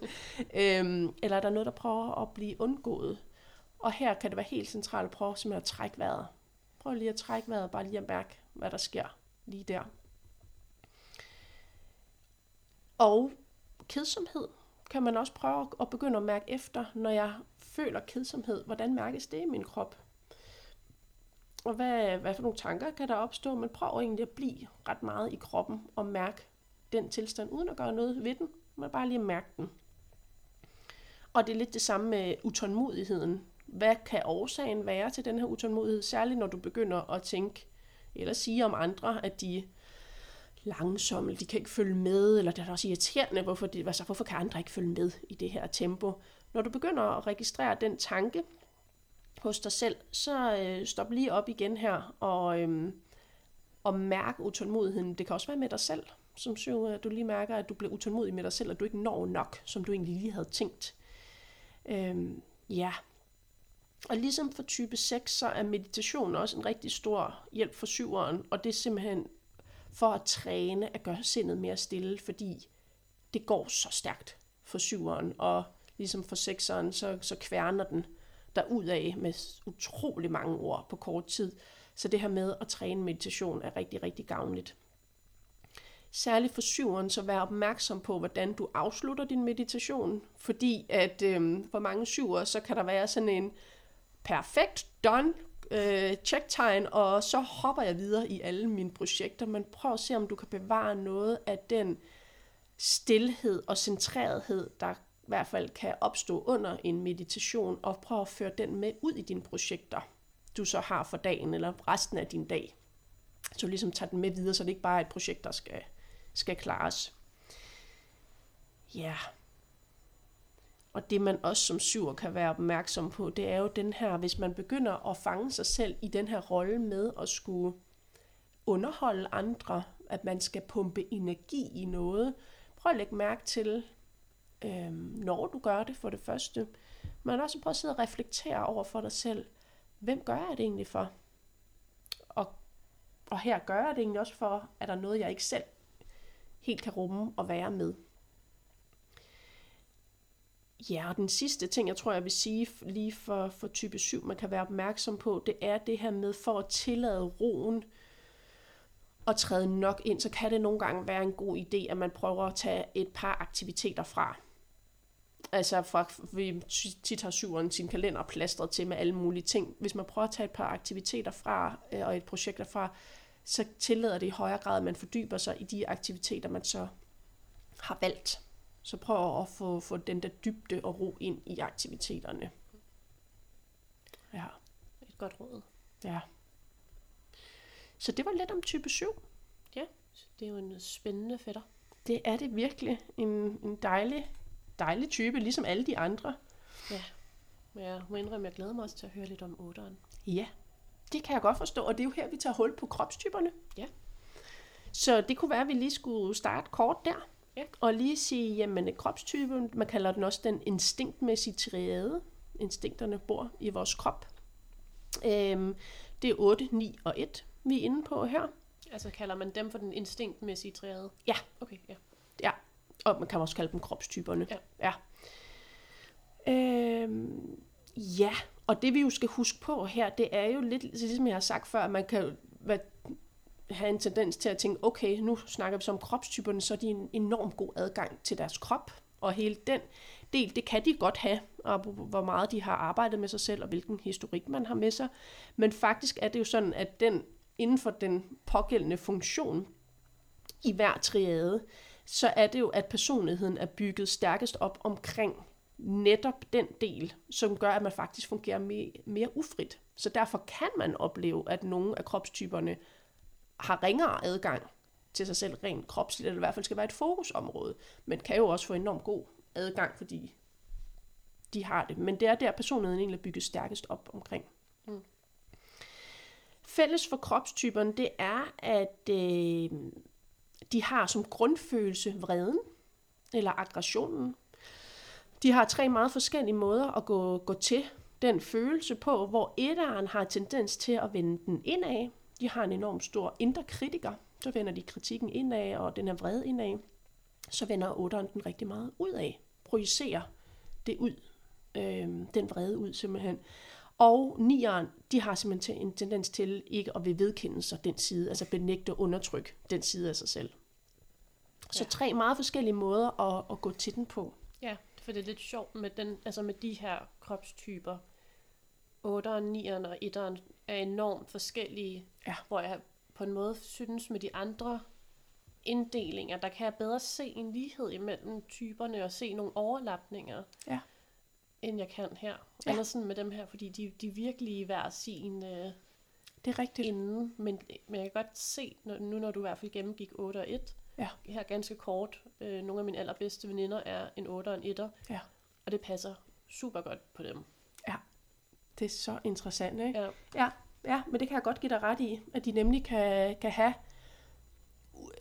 øhm, eller er der noget, der prøver at blive undgået? Og her kan det være helt centralt at prøve simpelthen at trække vejret. Prøv lige at trække vejret, bare lige at mærke, hvad der sker lige der. Og kedsomhed kan man også prøve at begynde at mærke efter, når jeg føler kedsomhed. Hvordan mærkes det i min krop? Og hvad, hvad for nogle tanker kan der opstå? Men prøv egentlig at blive ret meget i kroppen og mærke den tilstand, uden at gøre noget ved den. Men bare lige at mærke den. Og det er lidt det samme med utålmodigheden. Hvad kan årsagen være til den her utålmodighed? Særligt når du begynder at tænke eller sige om andre, at de langsomme, de kan ikke følge med, eller det er også irriterende, hvorfor, det, altså, hvorfor kan andre ikke følge med i det her tempo. Når du begynder at registrere den tanke hos dig selv, så øh, stop lige op igen her og, øh, og mærk utålmodigheden. Det kan også være med dig selv, som syv, at du lige mærker, at du bliver utålmodig med dig selv, og du ikke når nok, som du egentlig lige havde tænkt. Øh, ja. Og ligesom for type 6, så er meditation også en rigtig stor hjælp for syveren, og det er simpelthen for at træne at gøre sindet mere stille, fordi det går så stærkt for syveren, og ligesom for sekseren, så, så kværner den der ud af med utrolig mange ord på kort tid. Så det her med at træne meditation er rigtig, rigtig gavnligt. Særligt for syveren, så vær opmærksom på, hvordan du afslutter din meditation, fordi at øh, for mange syver, så kan der være sådan en perfekt done øh, checktegn, og så hopper jeg videre i alle mine projekter. Men prøv at se, om du kan bevare noget af den stillhed og centrerethed, der i hvert fald kan opstå under en meditation, og prøv at føre den med ud i dine projekter, du så har for dagen eller resten af din dag. Så ligesom tager den med videre, så det ikke bare er et projekt, der skal, skal klares. Ja, og det man også som syver kan være opmærksom på, det er jo den her, hvis man begynder at fange sig selv i den her rolle med at skulle underholde andre, at man skal pumpe energi i noget. Prøv at lægge mærke til, øh, når du gør det for det første, men også prøv at sidde og reflektere over for dig selv, hvem gør jeg det egentlig for? Og, og her gør jeg det egentlig også for, at der er noget, jeg ikke selv helt kan rumme og være med. Ja, og den sidste ting, jeg tror, jeg vil sige lige for, for type 7, man kan være opmærksom på, det er det her med for at tillade roen og træde nok ind, så kan det nogle gange være en god idé, at man prøver at tage et par aktiviteter fra. Altså, fra, vi tit har syveren sin kalender plastret til med alle mulige ting. Hvis man prøver at tage et par aktiviteter fra, øh, og et projekt derfra, så tillader det i højere grad, at man fordyber sig i de aktiviteter, man så har valgt. Så prøv at få, få den der dybde og ro ind i aktiviteterne. Ja. Et godt råd. Ja. Så det var lidt om type 7. Ja, det er jo en spændende fætter. Det er det virkelig. En, en dejlig, dejlig type, ligesom alle de andre. Ja, men jeg må indrømme, jeg glæder mig også til at høre lidt om 8'eren. Ja, det kan jeg godt forstå, og det er jo her, vi tager hul på kropstyperne. Ja. Så det kunne være, at vi lige skulle starte kort der. Ja. Og lige sige, jamen kropstypen, man kalder den også den instinktmæssige triade. Instinkterne bor i vores krop. Øhm, det er 8, 9 og 1, vi er inde på her. Altså kalder man dem for den instinktmæssige triade? Ja. Okay, ja. Ja, og man kan også kalde dem kropstyperne. Ja. ja. Øhm, ja, og det vi jo skal huske på her, det er jo lidt, ligesom jeg har sagt før, at man kan være, have en tendens til at tænke, okay, nu snakker vi så om kropstyperne, så er de en enorm god adgang til deres krop, og hele den del, det kan de godt have, og hvor meget de har arbejdet med sig selv, og hvilken historik man har med sig. Men faktisk er det jo sådan, at den inden for den pågældende funktion i hver triade, så er det jo, at personligheden er bygget stærkest op omkring netop den del, som gør, at man faktisk fungerer mere, mere ufrit. Så derfor kan man opleve, at nogle af kropstyperne har ringere adgang til sig selv rent kropsligt, eller i hvert fald skal være et fokusområde, men kan jo også få enormt god adgang, fordi de har det. Men det er der, personligheden egentlig bygget stærkest op omkring. Mm. Fælles for kropstyperne, det er, at øh, de har som grundfølelse vreden eller aggressionen. De har tre meget forskellige måder at gå, gå til den følelse på, hvor etteren har tendens til at vende den indad. De har en enorm stor indre kritiker, så vender de kritikken indad, og den er vrede indad. Så vender otteren den rigtig meget ud af. Projicerer det ud, øh, den vrede ud simpelthen. Og nieren, de har simpelthen en tendens til ikke at vil vedkende sig den side, altså benægte og undertrykke den side af sig selv. Så ja. tre meget forskellige måder at, at gå til den på. Ja, for det er lidt sjovt med, den, altså med de her kropstyper. 8'eren, 9'eren og 1'eren er enormt forskellige, ja. hvor jeg på en måde synes med de andre inddelinger, der kan jeg bedre se en lighed imellem typerne og se nogle overlapninger. Ja end jeg kan her. Ja. Eller sådan med dem her, fordi de, de virkelig i hver sin... Øh, det er rigtigt. Inden, men, men jeg kan godt se, når, nu når du i hvert fald gennemgik 8 og 1, ja. her ganske kort, øh, nogle af mine allerbedste veninder er en 8 og en 1'er, ja. og det passer super godt på dem. Det er så interessant, ikke? Ja. ja. Ja, men det kan jeg godt give dig ret i, at de nemlig kan, kan have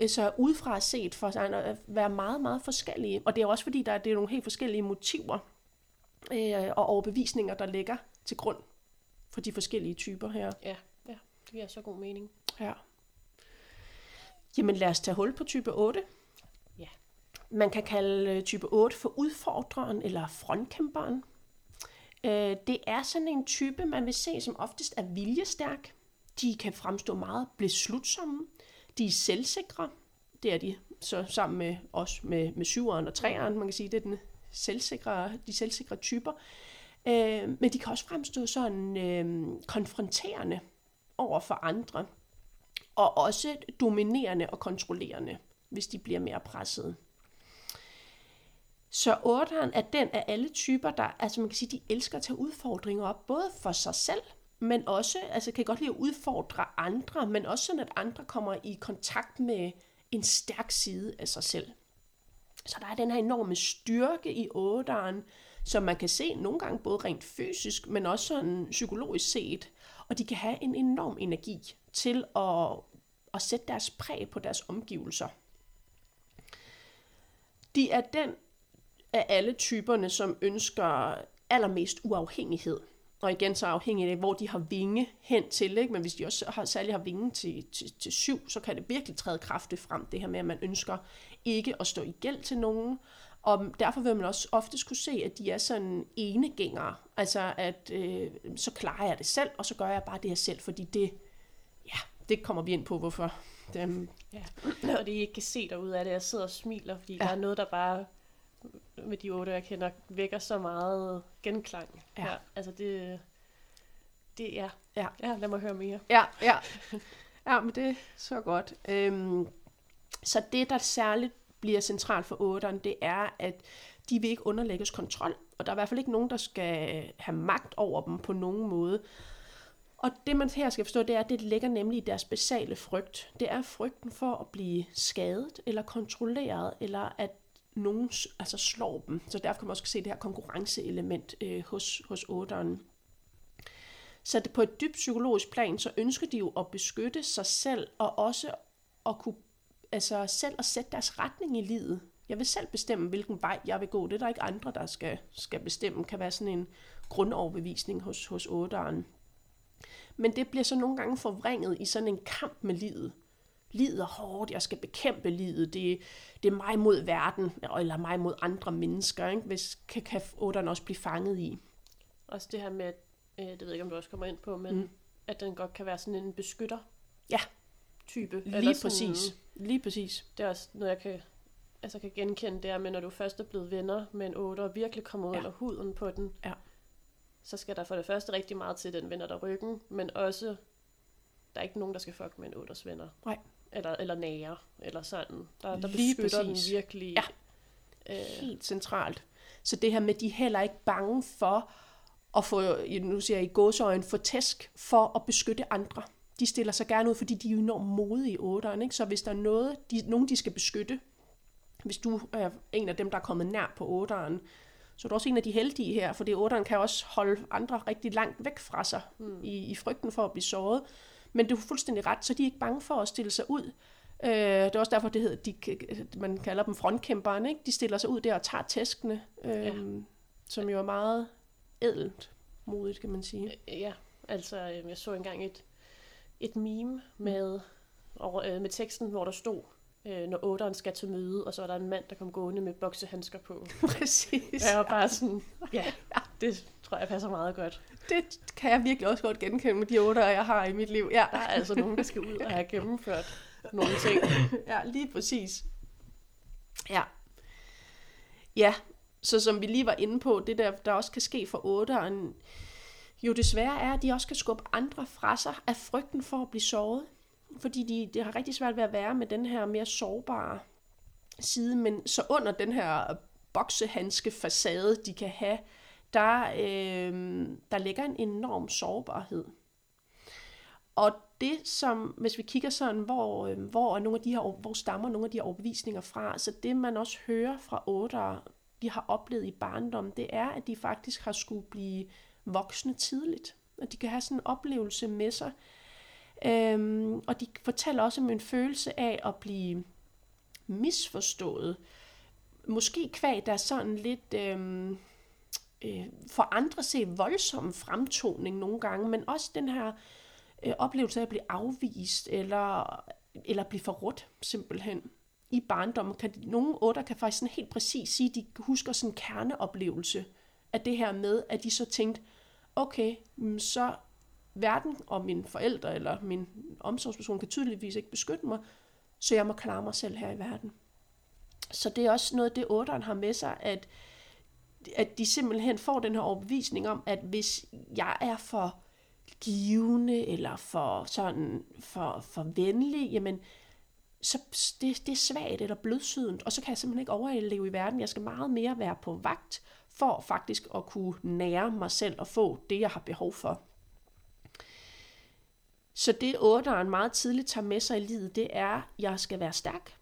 så udefra set for sig at være meget, meget forskellige. Og det er også fordi, der er, det er nogle helt forskellige motiver, øh, og overbevisninger, der ligger til grund for de forskellige typer her. Ja, ja, det giver så god mening. Ja. Jamen lad os tage hul på type 8. Ja. Man kan kalde øh, type 8 for udfordreren eller frontkæmperen. Øh, det er sådan en type, man vil se, som oftest er viljestærk. De kan fremstå meget beslutsomme. De er selvsikre. Det er de så sammen med os med, med syveren og treeren. Man kan sige, det er den selvsikre, de selvsikre typer. Øh, men de kan også fremstå sådan øh, konfronterende over for andre. Og også dominerende og kontrollerende, hvis de bliver mere presset. Så otteren er den af alle typer, der, altså man kan sige, de elsker at tage udfordringer op, både for sig selv, men også, altså kan godt lide at udfordre andre, men også sådan, at andre kommer i kontakt med en stærk side af sig selv. Så der er den her enorme styrke i otteren, som man kan se nogle gange både rent fysisk, men også sådan psykologisk set. Og de kan have en enorm energi til at, at sætte deres præg på deres omgivelser. De er den af alle typerne, som ønsker allermest uafhængighed. Og igen så afhængigt af, hvor de har vinge hen til. Ikke? Men hvis de også har, særligt har vinge til, til, til syv, så kan det virkelig træde kraftigt frem, det her med, at man ønsker ikke at stå i gæld til nogen. Og derfor vil man også ofte kunne se, at de er sådan enegængere. Altså, at øh, så klarer jeg det selv, og så gør jeg bare det her selv, fordi det, ja, det kommer vi ind på, hvorfor Dem, Ja. Og det I ikke kan se derude af det, jeg sidder og smiler, fordi. Ja. der er noget, der bare med de otte, jeg kender, vækker så meget genklang. Ja. her. Altså det, det ja. Ja. ja, lad mig høre mere. Ja, ja. Ja, men det er så godt. Øhm, så det, der særligt bliver centralt for otteren, det er, at de vil ikke underlægges kontrol. Og der er i hvert fald ikke nogen, der skal have magt over dem på nogen måde. Og det, man her skal forstå, det er, at det ligger nemlig i deres basale frygt. Det er frygten for at blive skadet, eller kontrolleret, eller at nogen altså slår dem. Så derfor kan man også se det her konkurrenceelement øh, hos, hos otteren. Så det på et dybt psykologisk plan, så ønsker de jo at beskytte sig selv, og også at kunne, altså selv at sætte deres retning i livet. Jeg vil selv bestemme, hvilken vej jeg vil gå. Det er der ikke andre, der skal, skal bestemme. kan være sådan en grundoverbevisning hos, hos otteren. Men det bliver så nogle gange forvrænget i sådan en kamp med livet. Livet er hårdt, jeg skal bekæmpe livet, det, det er mig mod verden, eller mig mod andre mennesker, ikke? Hvis kan, kan otteren også blive fanget i. Også det her med, at, øh, det ved jeg ikke, om du også kommer ind på, men mm. at den godt kan være sådan en beskytter Ja, type. lige præcis. Lige præcis. Det er også noget, jeg kan, altså kan genkende der med, når du først er blevet venner med en otter, og virkelig kommer ud Ja. under huden på den, Ja. så skal der for det første rigtig meget til, at den vender der ryggen, men også, der er ikke nogen, der skal fuck med en otters venner. Nej. Eller, eller nære, eller sådan. Der, der Lige beskytter præcis. den virkelig. Ja. Øh, helt centralt. Så det her med, de er heller ikke bange for at få, nu siger jeg i gåsøjen, få tæsk for at beskytte andre. De stiller sig gerne ud, fordi de er jo enormt modige i otteren. Ikke? Så hvis der er noget, de, nogen, de skal beskytte, hvis du er en af dem, der er kommet nær på otteren, så er du også en af de heldige her, fordi otteren kan også holde andre rigtig langt væk fra sig mm. i, i frygten for at blive såret. Men du er fuldstændig ret, så de er ikke bange for at stille sig ud. Øh, det er også derfor, det hedder, de, man kalder dem frontkæmperen. Ikke? De stiller sig ud der og tager tæskene, øh, ja. som jo er meget ædelt modigt, kan man sige. Ja, altså øh, jeg så engang et, et meme med, over, øh, med teksten, hvor der stod, øh, når otteren skal til møde, og så er der en mand, der kom gående med boksehandsker på. Præcis. Jeg var bare sådan, ja, det tror jeg passer meget godt. Det kan jeg virkelig også godt genkende med de otter, jeg har i mit liv. Ja, Der er altså nogen, der skal ud og have gennemført nogle ting. ja lige præcis. Ja. Ja, så som vi lige var inde på, det der, der også kan ske for otteren, jo desværre er, at de også kan skubbe andre fra sig af frygten for at blive såret. Fordi de, de har rigtig svært ved at være med den her mere sårbare side, men så under den her boksehandske facade, de kan have, der, øh, der ligger en enorm sårbarhed. Og det som, hvis vi kigger sådan, hvor, øh, hvor, er nogle af de her, hvor stammer nogle af de her overbevisninger fra, så det man også hører fra otter, de har oplevet i barndom, det er, at de faktisk har skulle blive voksne tidligt. At de kan have sådan en oplevelse med sig. Øhm, og de fortæller også om en følelse af at blive misforstået. Måske kvæg, der er sådan lidt øhm, øh, for andre se voldsom fremtoning nogle gange, men også den her øh, oplevelse af at blive afvist, eller, eller blive forrådt simpelthen. I barndommen kan de, nogle otter kan faktisk sådan helt præcis sige, at de husker sådan en kerneoplevelse af det her med, at de så tænkte, okay, mm, så verden og mine forældre eller min omsorgsperson kan tydeligvis ikke beskytte mig, så jeg må klare mig selv her i verden. Så det er også noget, det otteren har med sig, at, at de simpelthen får den her overbevisning om, at hvis jeg er for givende eller for sådan for, for venlig, jamen så det, det er svagt eller blødsydent, og så kan jeg simpelthen ikke overleve i verden. Jeg skal meget mere være på vagt for faktisk at kunne nære mig selv og få det, jeg har behov for. Så det otteren meget tidligt tager med sig i livet, det er, at jeg skal være stærk,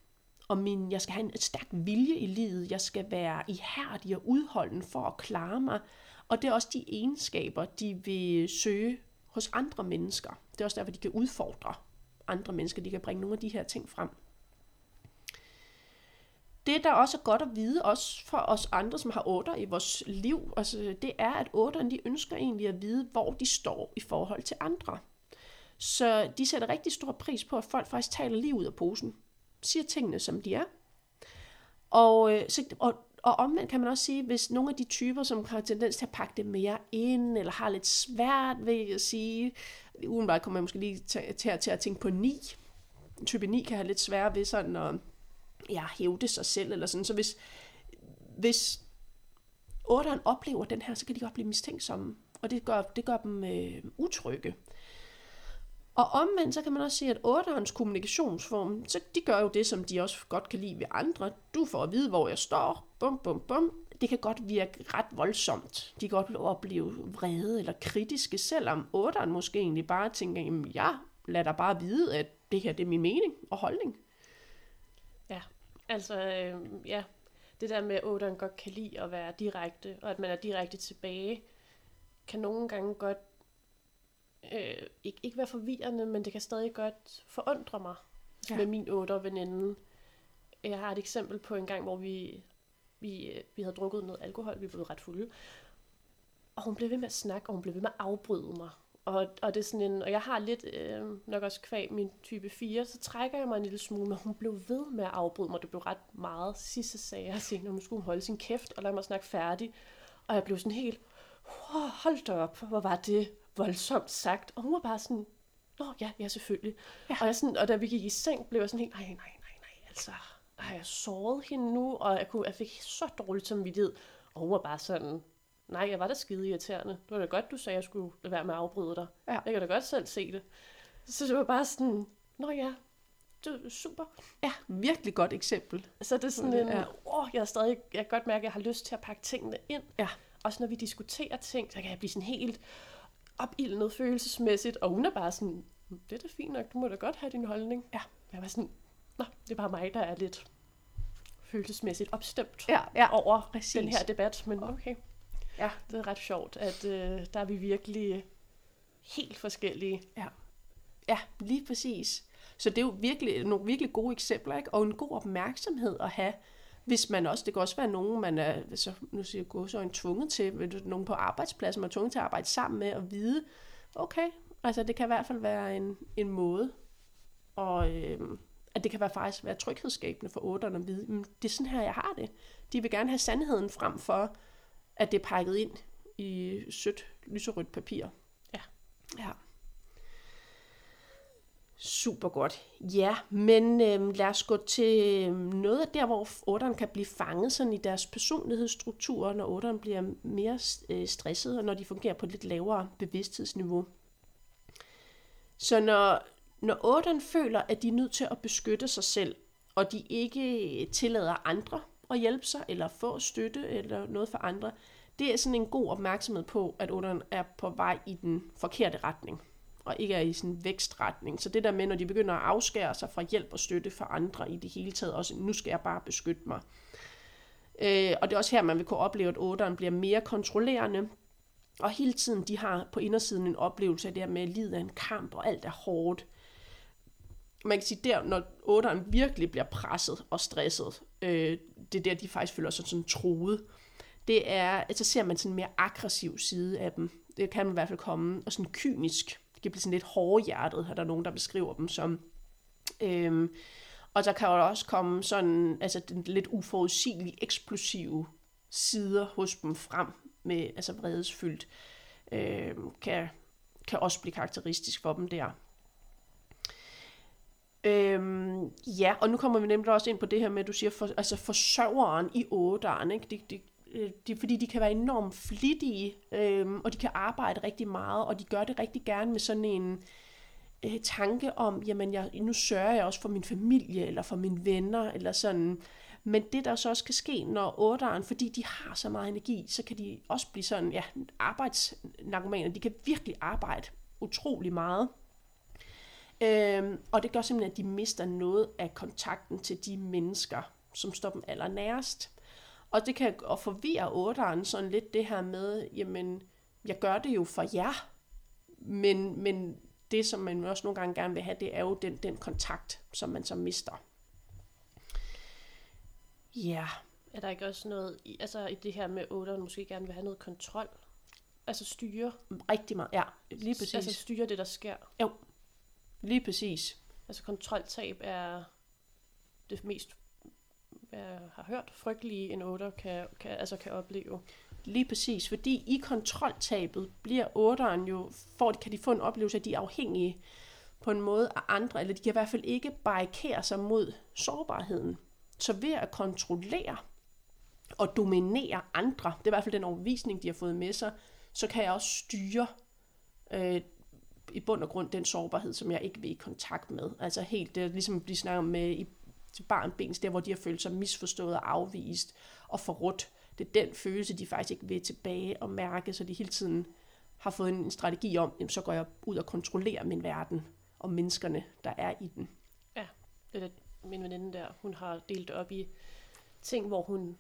og min, jeg skal have en et stærk vilje i livet. Jeg skal være ihærdig og udholden for at klare mig. Og det er også de egenskaber, de vil søge hos andre mennesker. Det er også derfor, de kan udfordre andre mennesker. De kan bringe nogle af de her ting frem. Det, der også er godt at vide, også for os andre, som har otter i vores liv, altså, det er, at otterne de ønsker egentlig at vide, hvor de står i forhold til andre. Så de sætter rigtig stor pris på, at folk faktisk taler lige ud af posen. Siger tingene, som de er. Og, øh, så, og, og omvendt kan man også sige, hvis nogle af de typer, som har tendens til at pakke det mere ind, eller har lidt svært ved at sige, udenbart kommer man måske lige til, til, til at tænke på ni, type 9 kan have lidt svært ved sådan at ja, hævde sig selv, eller sådan. Så hvis, hvis 8'eren oplever den her, så kan de godt blive mistænksomme, og det gør, det gør dem øh, utrygge. Og omvendt, så kan man også sige, at otterens kommunikationsform, så de gør jo det, som de også godt kan lide ved andre. Du får at vide, hvor jeg står, bum, bum, bum. Det kan godt virke ret voldsomt. De kan godt opleve vrede eller kritiske, selvom otteren måske egentlig bare tænker, jamen jeg lader dig bare vide, at det her det er min mening og holdning. Ja, altså øh, ja, det der med, at otteren godt kan lide at være direkte, og at man er direkte tilbage, kan nogle gange godt øh, ikke, ikke være forvirrende, men det kan stadig godt forundre mig ja. med min 8 veninde. Jeg har et eksempel på en gang, hvor vi, vi, øh, vi havde drukket noget alkohol, vi blev ret fulde, og hun blev ved med at snakke, og hun blev ved med at afbryde mig. Og, og, det er sådan en, og jeg har lidt, øh, nok også kvæg min type 4, så trækker jeg mig en lille smule, men hun blev ved med at afbryde mig. Det blev ret meget. Sidste sagde jeg til nu skulle hun holde sin kæft og lade mig snakke færdig. Og jeg blev sådan helt, hold da op, hvor var det voldsomt sagt. Og hun var bare sådan, nå ja, ja selvfølgelig. Ja. Og, jeg sådan, og da vi gik i seng, blev jeg sådan helt, nej, nej, nej, nej, altså, har jeg såret hende nu? Og jeg, kunne, jeg fik så dårligt samvittighed. Og hun var bare sådan, nej, jeg var da skide irriterende. Det var da godt, du sagde, at jeg skulle lade være med at afbryde dig. Ja. Jeg kan da godt selv se det. Så det var bare sådan, nå ja, det er super. Ja, virkelig godt eksempel. Så det er sådan en, ja. åh, jeg, er stadig, jeg kan godt mærke, at jeg har lyst til at pakke tingene ind. Ja. Også når vi diskuterer ting, så kan jeg blive sådan helt opildnet følelsesmæssigt, og hun er bare sådan, hm, det er da fint nok, du må da godt have din holdning. Ja. Jeg var sådan, nå, det er bare mig, der er lidt følelsesmæssigt opstemt ja, ja, over præcis. den her debat, men okay. Ja. Det er ret sjovt, at øh, der er vi virkelig helt forskellige. Ja. ja, lige præcis. Så det er jo virkelig nogle virkelig gode eksempler, ikke? og en god opmærksomhed at have, hvis man også, det kan også være nogen, man er, så nu siger jeg, gå så en tvunget til, nogen på arbejdspladsen, man er tvunget til at arbejde sammen med, og vide, okay, altså det kan i hvert fald være en, en måde, og øh, at det kan være faktisk være tryghedsskabende for otterne at vide, men det er sådan her, jeg har det. De vil gerne have sandheden frem for, at det er pakket ind i sødt lyserødt papir. Ja. Ja. Super godt. Ja, men øh, lad os gå til øhm, noget af der, hvor otteren kan blive fanget sådan i deres personlighedsstruktur, når otteren bliver mere øh, stresset, og når de fungerer på et lidt lavere bevidsthedsniveau. Så når, når otteren føler, at de er nødt til at beskytte sig selv, og de ikke tillader andre at hjælpe sig, eller få støtte, eller noget for andre, det er sådan en god opmærksomhed på, at otteren er på vej i den forkerte retning og ikke er i sådan en vækstretning. Så det der med, når de begynder at afskære sig fra hjælp og støtte for andre i det hele taget, også nu skal jeg bare beskytte mig. Øh, og det er også her, man vil kunne opleve, at otteren bliver mere kontrollerende, og hele tiden de har på indersiden en oplevelse af det her med, at livet er en kamp, og alt er hårdt. Man kan sige, der, når otteren virkelig bliver presset og stresset, øh, det er der, de faktisk føler sig sådan troet. Det er, altså ser man sådan en mere aggressiv side af dem. Det kan man i hvert fald komme, og sådan kynisk det kan blive sådan lidt hårdhjertet, har der nogen, der beskriver dem som. Øhm, og der kan jo også komme sådan, altså den lidt uforudsigelige, eksplosive sider hos dem frem, med altså vredesfyldt, øhm, kan, kan også blive karakteristisk for dem der. Øhm, ja, og nu kommer vi nemlig også ind på det her med, at du siger, for, altså forsørgeren i åderen, ikke? Det, det, øh, det, fordi de kan være enormt flittige, øh, og de kan arbejde rigtig meget, og de gør det rigtig gerne med sådan en øh, tanke om, jamen jeg, nu sørger jeg også for min familie, eller for mine venner, eller sådan. Men det, der så også kan ske, når otteren, fordi de har så meget energi, så kan de også blive sådan, ja, arbejdsnarkomaner. De kan virkelig arbejde utrolig meget. Øhm, og det gør simpelthen, at de mister noget af kontakten til de mennesker, som står dem allernærest. Og det kan og forvirre otteren sådan lidt det her med, jamen, jeg gør det jo for jer, men, men det, som man også nogle gange gerne vil have, det er jo den, den kontakt, som man så mister. Ja. Er der ikke også noget, i, altså i det her med otteren måske gerne vil have noget kontrol? Altså styre? Rigtig meget, ja. Lige præcis. Altså styre det, der sker? Jo, lige præcis. Altså kontroltab er det mest jeg har hørt, frygtelige en 8 kan, kan, altså kan opleve. Lige præcis, fordi i kontroltabet bliver 8'eren jo, for, kan de få en oplevelse af, at de er afhængige. på en måde af andre, eller de kan i hvert fald ikke barrikere sig mod sårbarheden. Så ved at kontrollere og dominere andre, det er i hvert fald den overvisning, de har fået med sig, så kan jeg også styre øh, i bund og grund den sårbarhed, som jeg ikke vil i kontakt med. Altså helt det, ligesom vi snakker med i til barnbens, der hvor de har følt sig misforstået og afvist og forrådt. Det er den følelse, de faktisk ikke vil tilbage og mærke, så de hele tiden har fået en strategi om, jamen, så går jeg ud og kontrollerer min verden og menneskerne, der er i den. Ja, det er det, min veninde der, hun har delt op i ting, hvor hun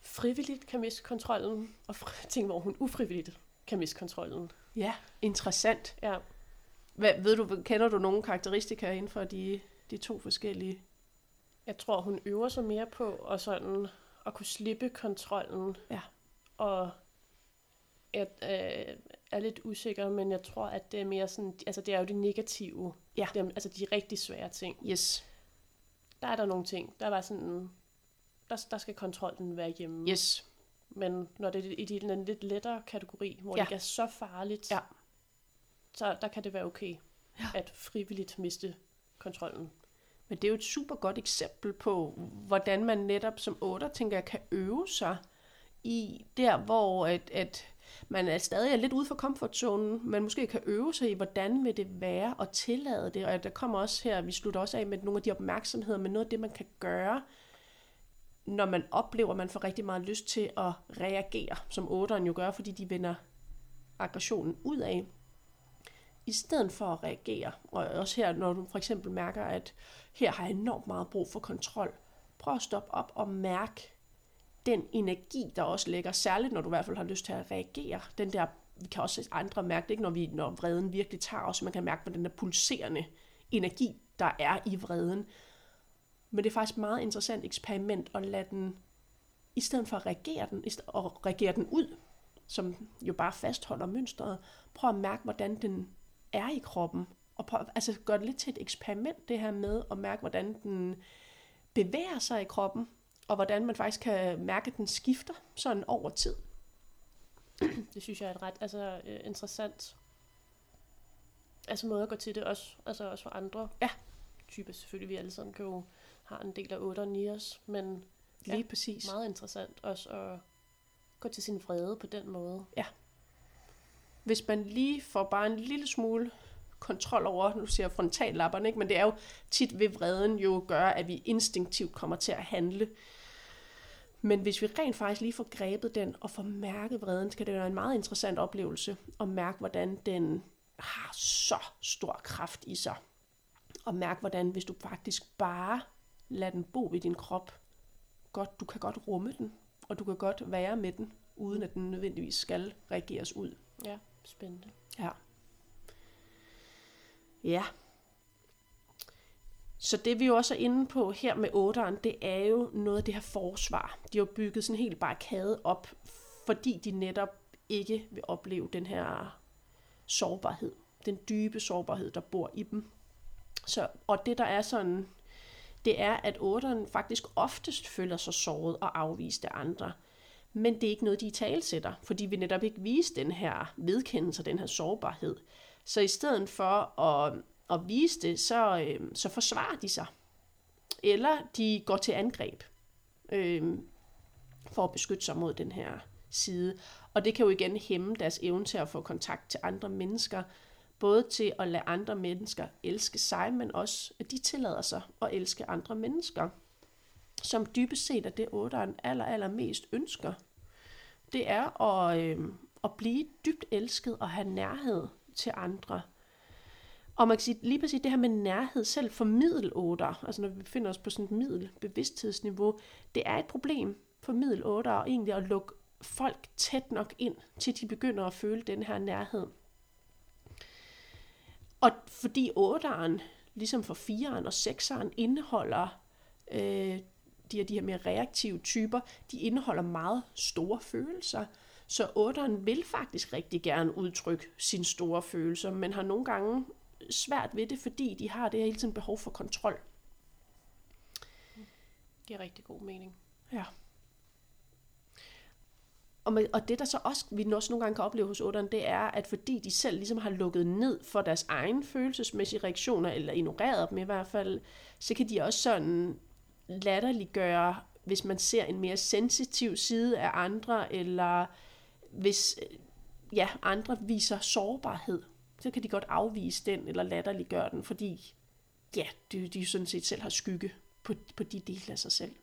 frivilligt kan miste kontrollen, og ting, hvor hun ufrivilligt kan miste kontrollen. Ja, interessant. Ja. Hvad, ved du, kender du nogle karakteristika inden for de, de to forskellige? Jeg tror, hun øver sig mere på at, sådan, at kunne slippe kontrollen. Ja. Og jeg øh, er lidt usikker, men jeg tror, at det er mere sådan, altså det er jo det negative. Ja. Det er, altså de rigtig svære ting. Yes. Der er der nogle ting, der var sådan, der, der skal kontrollen være hjemme. Yes. Men når det er i den lidt lettere kategori, hvor Ja. det ikke er så farligt, Ja. så der kan det være okay Ja. at frivilligt miste kontrollen. Men det er jo et super godt eksempel på, hvordan man netop som 8, tænker jeg, kan øve sig i der, hvor at, at man er stadig er lidt ude for komfortzonen, men måske kan øve sig i, hvordan vil det være at tillade det. Og der kommer også her, vi slutter også af med nogle af de opmærksomheder, men noget af det, man kan gøre, når man oplever, at man får rigtig meget lyst til at reagere, som otteren jo gør, fordi de vender aggressionen ud af, i stedet for at reagere. Og også her, når du for eksempel mærker, at her har jeg enormt meget brug for kontrol. Prøv at stoppe op og mærke den energi, der også ligger, særligt når du i hvert fald har lyst til at reagere. Den der, vi kan også andre mærke det, ikke, når, vi, når vreden virkelig tager os, man kan mærke på den der pulserende energi, der er i vreden. Men det er faktisk et meget interessant eksperiment at lade den, i stedet for at reagere den, og reagere den ud, som jo bare fastholder mønstret, prøv at mærke, hvordan den er i kroppen. Og prøv, altså gør det lidt til et eksperiment, det her med at mærke, hvordan den bevæger sig i kroppen, og hvordan man faktisk kan mærke, at den skifter sådan over tid. Det synes jeg er et ret altså, øh, interessant altså måde at gå til det også, altså også for andre Ja. typer. Selvfølgelig, vi alle sammen kan jo har en del af 8 og 9 men Lige Ja, præcis. meget interessant også at gå til sin vrede på den måde. Hvis man lige får bare en lille smule kontrol over, nu siger jeg frontallapperne, ikke? men det er jo tit ved vreden jo gør, at vi instinktivt kommer til at handle. Men hvis vi rent faktisk lige får grebet den og får mærket vreden, så kan det være en meget interessant oplevelse at mærke, hvordan den har så stor kraft i sig. Og mærke, hvordan hvis du faktisk bare lader den bo i din krop, godt, du kan godt rumme den, og du kan godt være med den, uden at den nødvendigvis skal reageres ud. Ja, spændende. Ja. Ja. Så det vi jo også er inde på her med otteren, det er jo noget af det her forsvar. De har bygget sådan en hel barrikade op, fordi de netop ikke vil opleve den her sårbarhed. Den dybe sårbarhed, der bor i dem. Så, og det der er sådan, det er, at otteren faktisk oftest føler sig såret og afvist af andre. Men det er ikke noget, de i talsætter, fordi vi netop ikke vise den her vedkendelse og den her sårbarhed. Så i stedet for at, at vise det, så, øh, så forsvarer de sig. Eller de går til angreb øh, for at beskytte sig mod den her side. Og det kan jo igen hæmme deres evne til at få kontakt til andre mennesker, både til at lade andre mennesker elske sig, men også at de tillader sig at elske andre mennesker. Som dybest set er det, otteren aller, aller mest ønsker. Det er at, øh, at blive dybt elsket og have nærhed til andre. Og man kan sige, lige præcis det her med nærhed, selv for middelotter, altså når vi befinder os på sådan et middelbevidsthedsniveau, det er et problem for middelotter egentlig at lukke folk tæt nok ind, til de begynder at føle den her nærhed. Og fordi otteren, ligesom for fireren og sekseren, indeholder øh, de her, de her mere reaktive typer, de indeholder meget store følelser. Så otteren vil faktisk rigtig gerne udtrykke sine store følelser, men har nogle gange svært ved det, fordi de har det her hele tiden behov for kontrol. giver rigtig god mening. Ja. og, med, og det der så også, vi også nogle gange kan opleve hos otteren, det er, at fordi de selv ligesom har lukket ned for deres egen følelsesmæssige reaktioner, eller ignoreret dem i hvert fald, så kan de også sådan latterliggøre, hvis man ser en mere sensitiv side af andre, eller hvis øh, ja, andre viser sårbarhed, så kan de godt afvise den, eller latterliggøre den, fordi ja, de, de sådan set selv har skygge på, på de dele af sig selv.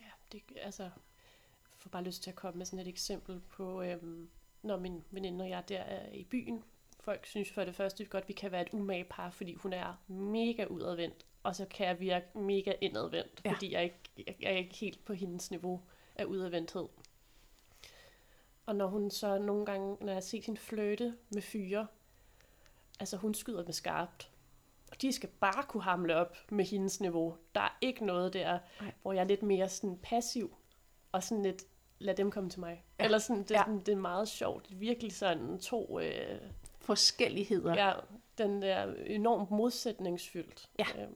Ja, det, altså, jeg får bare lyst til at komme med sådan et eksempel på, øhm, når min veninde og jeg der er i byen. Folk synes for det første godt, vi kan være et umage par, fordi hun er mega udadvendt, og så kan jeg virke mega indadvendt, ja. fordi jeg, ikke, jeg, jeg er ikke helt på hendes niveau af udadvendthed. Og når hun så nogle gange, når jeg ser hende flirte med fyre, altså hun skyder med skarpt. Og de skal bare kunne hamle op med hendes niveau. Der er ikke noget der, Nej. hvor jeg er lidt mere sådan passiv, og sådan lidt, lad dem komme til mig. Ja. Eller sådan, det, ja. sådan, det er meget sjovt. Det er virkelig sådan to... Øh, Forskelligheder. Ja, den der enormt modsætningsfyldt. Ja. Øh,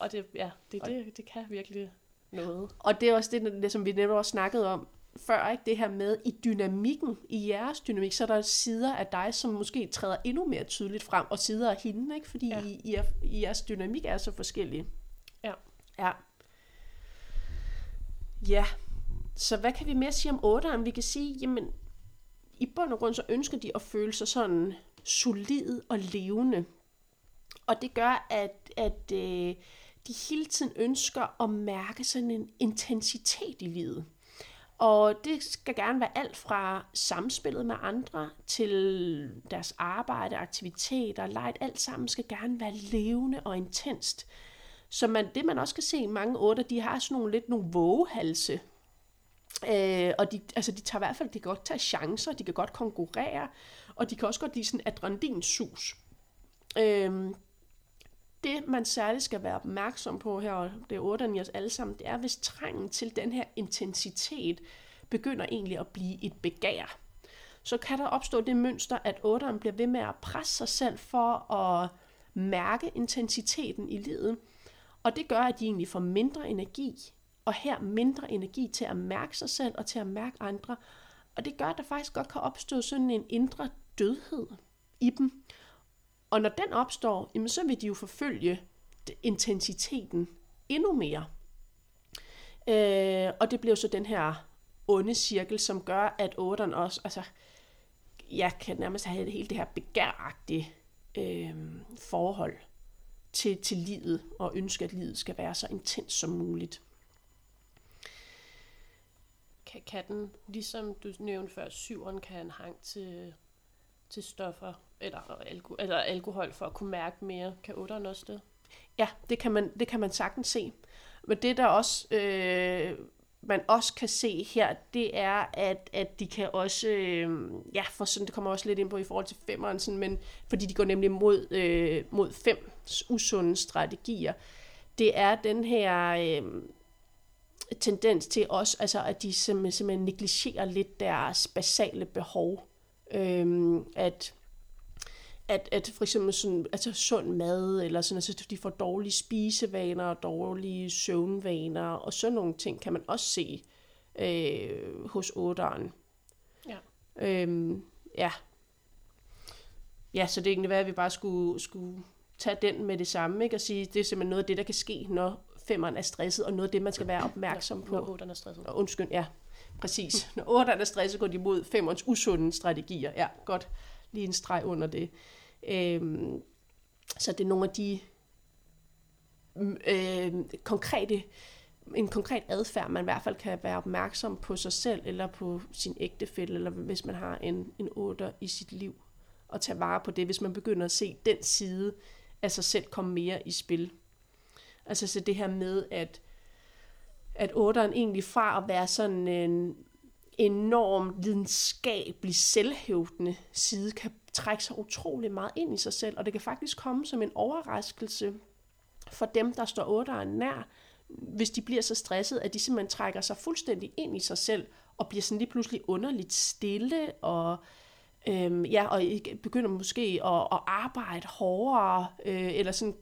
og det, ja, det, det, det kan virkelig noget. Og det er også det, det som vi netop også snakkede om, før, ikke? det her med i dynamikken, i jeres dynamik, så er der sider af dig, som måske træder endnu mere tydeligt frem, og sider af hende, ikke? fordi ja. I, I, er, I jeres dynamik er så forskellige. Ja. Ja. Ja, så hvad kan vi mere sige om 8'eren? Vi kan sige, jamen, i bund og grund så ønsker de at føle sig sådan solid og levende. Og det gør, at, at øh, de hele tiden ønsker at mærke sådan en intensitet i livet. Og det skal gerne være alt fra samspillet med andre til deres arbejde, aktiviteter, leg. Alt sammen skal gerne være levende og intenst. Så man, det man også kan se i mange otter, de har sådan nogle lidt nogle vågehalse. Øh, og de, altså de tager i hvert fald, de kan godt tage chancer, de kan godt konkurrere, og de kan også godt lide sådan adrenalinsus. Øh, det, man særligt skal være opmærksom på her, og det er 8 i os alle sammen, det er, hvis trængen til den her intensitet begynder egentlig at blive et begær. Så kan der opstå det mønster, at 8'eren bliver ved med at presse sig selv for at mærke intensiteten i livet. Og det gør, at de egentlig får mindre energi, og her mindre energi til at mærke sig selv og til at mærke andre. Og det gør, at der faktisk godt kan opstå sådan en indre dødhed i dem. Og når den opstår, jamen så vil de jo forfølge intensiteten endnu mere. Øh, og det bliver så den her onde cirkel, som gør, at otteren også, altså, jeg kan nærmest have det hele det her begæragtige øh, forhold til, til livet, og ønske, at livet skal være så intens som muligt. Kan, kan den, ligesom du nævnte før, syveren kan en hang til, til stoffer, eller, alko, eller alkohol for at kunne mærke mere. Kan otteren også det? Ja, det kan man, det kan man sagtens se. Men det der også, øh, man også kan se her, det er, at, at de kan også, øh, ja, for sådan, det kommer også lidt ind på i forhold til femeren, sådan, men fordi de går nemlig mod, øh, mod fem usunde strategier, det er den her øh, tendens til også, altså at de simpelthen, simpelthen negligerer lidt deres basale behov. Øh, at at, at for eksempel sådan, altså sund mad, eller sådan, altså de får dårlige spisevaner, og dårlige søvnvaner, og sådan nogle ting kan man også se øh, hos otteren. Ja. Øhm, ja. Ja, så det er egentlig hvad, at vi bare skulle, skulle tage den med det samme, ikke? og sige, det er simpelthen noget af det, der kan ske, når femeren er stresset, og noget af det, man skal være opmærksom på. Når otteren er stresset. Og undskyld, ja, præcis. Når otteren er stresset, går de mod femerens usunde strategier. Ja, godt. Lige en streg under det. Øhm, så det er nogle af de øh, konkrete en konkret adfærd, man i hvert fald kan være opmærksom på sig selv, eller på sin ægtefælle, eller hvis man har en, en otter i sit liv, og tage vare på det, hvis man begynder at se den side af sig selv komme mere i spil. Altså så det her med, at, at otteren egentlig fra at være sådan en enorm lidenskabelig, selvhævdende side, kan trække sig utrolig meget ind i sig selv, og det kan faktisk komme som en overraskelse for dem, der står otteren nær, hvis de bliver så stresset, at de simpelthen trækker sig fuldstændig ind i sig selv, og bliver sådan lige pludselig underligt stille, og, øhm, ja, og begynder måske at, at arbejde hårdere, øh, eller sådan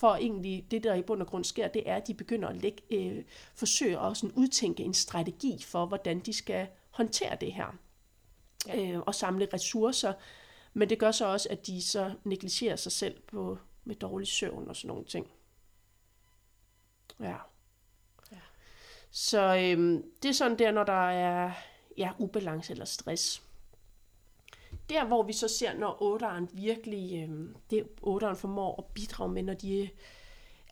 for egentlig det, der i bund og grund sker, det er, at de begynder at lægge, øh, forsøge at sådan udtænke en strategi for, hvordan de skal håndtere det her. Ja. Øh, og samle ressourcer. Men det gør så også, at de så negligerer sig selv på, med dårlig søvn og sådan nogle ting. Ja. ja. Så øhm, det er sådan der, når der er ja, ubalance eller stress. Der, hvor vi så ser, når otteren virkelig, øh, det otteren formår at bidrage med, når de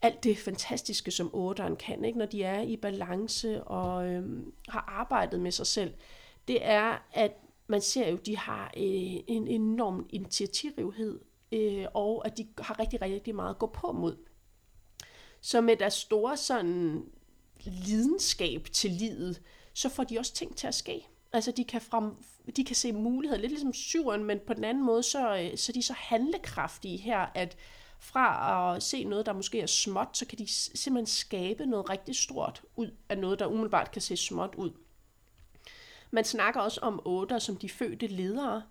alt det fantastiske, som otteren kan, ikke? når de er i balance og øh, har arbejdet med sig selv, det er, at man ser jo, de har øh, en enorm initiativrighed, øh, og at de har rigtig, rigtig meget at gå på mod. Så med deres store sådan lidenskab til livet, så får de også ting til at ske. Altså de kan, frem, de kan se muligheder, lidt ligesom syveren, men på den anden måde, så, øh, så de er så handlekraftige her, at fra at se noget, der måske er småt, så kan de simpelthen skabe noget rigtig stort ud af noget, der umiddelbart kan se småt ud. Man snakker også om otter som de fødte ledere,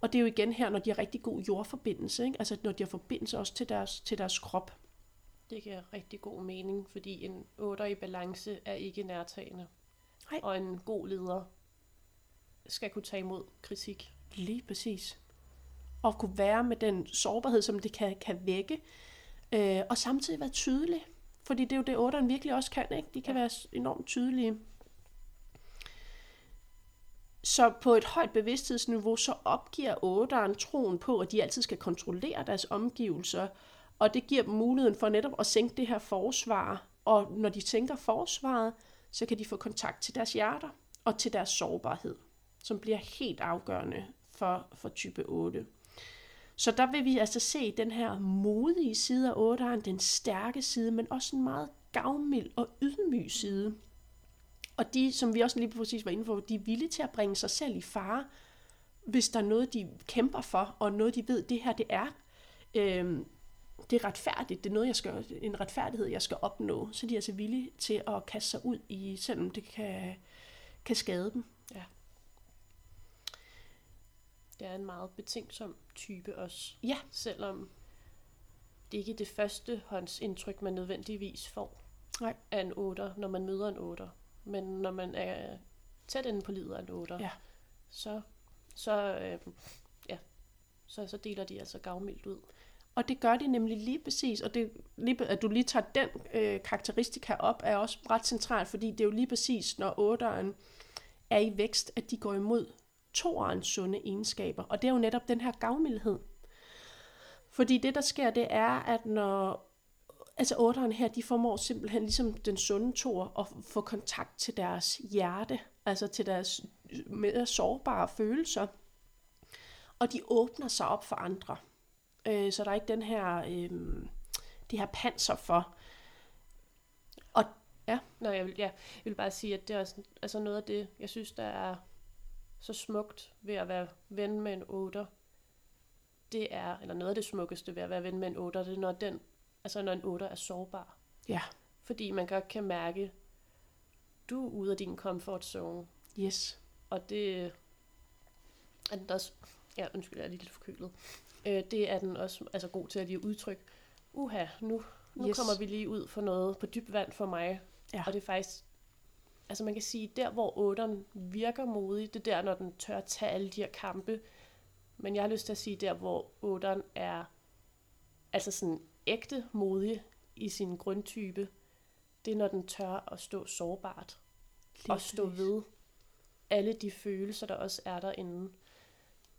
og det er jo igen her, når de har rigtig god jordforbindelse, ikke? altså når de har forbindelse også til deres, til deres krop. Det giver rigtig god mening, fordi en otter i balance er ikke nærtagende. Nej. Og en god leder skal kunne tage imod kritik. Lige præcis. Og kunne være med den sårbarhed, som det kan, kan vække. Øh, og samtidig være tydelig. Fordi det er jo det, otteren virkelig også kan. Ikke? De kan ja. være enormt tydelige. Så på et højt bevidsthedsniveau, så opgiver otteren troen på, at de altid skal kontrollere deres omgivelser, og det giver dem muligheden for netop at sænke det her forsvar. Og når de tænker forsvaret, så kan de få kontakt til deres hjerter og til deres sårbarhed, som bliver helt afgørende for, for type 8. Så der vil vi altså se den her modige side af 8'eren, den stærke side, men også en meget gavmild og ydmyg side. Og de, som vi også lige præcis var inde på, de er villige til at bringe sig selv i fare, hvis der er noget, de kæmper for, og noget, de ved, det her det er. Øh, det er retfærdigt, det er noget, jeg skal, en retfærdighed, jeg skal opnå. Så de er altså villige til at kaste sig ud i, selvom det kan, kan skade dem. Ja. Det er en meget betænksom type også. Ja. Selvom det ikke er det første håndsindtryk, man nødvendigvis får Nej. af en otter, når man møder en otter. Men når man er tæt inde på livet af en otter, ja. så, så, øh, ja, så, så deler de altså gavmildt ud. Og det gør de nemlig lige præcis, og det, lige, at du lige tager den øh, karakteristika op, er også ret centralt, fordi det er jo lige præcis, når otteren er i vækst, at de går imod toerens sunde egenskaber. Og det er jo netop den her gavmildhed. Fordi det, der sker, det er, at når altså otteren her, de formår simpelthen ligesom den sunde tor at få kontakt til deres hjerte, altså til deres mere sårbare følelser. Og de åbner sig op for andre. Øh, så der er ikke den her, øh, det her panser for. Og ja. Nå, jeg vil, ja, jeg vil bare sige, at det er også, altså noget af det, jeg synes, der er så smukt ved at være ven med en otter, det er, eller noget af det smukkeste ved at være ven med en otter, det er, når den altså når en otter er sårbar. Ja. Fordi man godt kan mærke, du er ude af din comfort zone. Yes. Og det er den også, ja undskyld, jeg er lidt forkølet. Øh, det er den også altså god til at lige udtrykke, uha, nu, nu yes. kommer vi lige ud for noget på dyb vand for mig. Ja. Og det er faktisk, altså man kan sige, der hvor otteren virker modig, det er der, når den tør tage alle de her kampe. Men jeg har lyst til at sige, der hvor otteren er altså sådan ægte modig i sin grundtype, det er, når den tør at stå sårbart. Lige og stå ved alle de følelser, der også er derinde.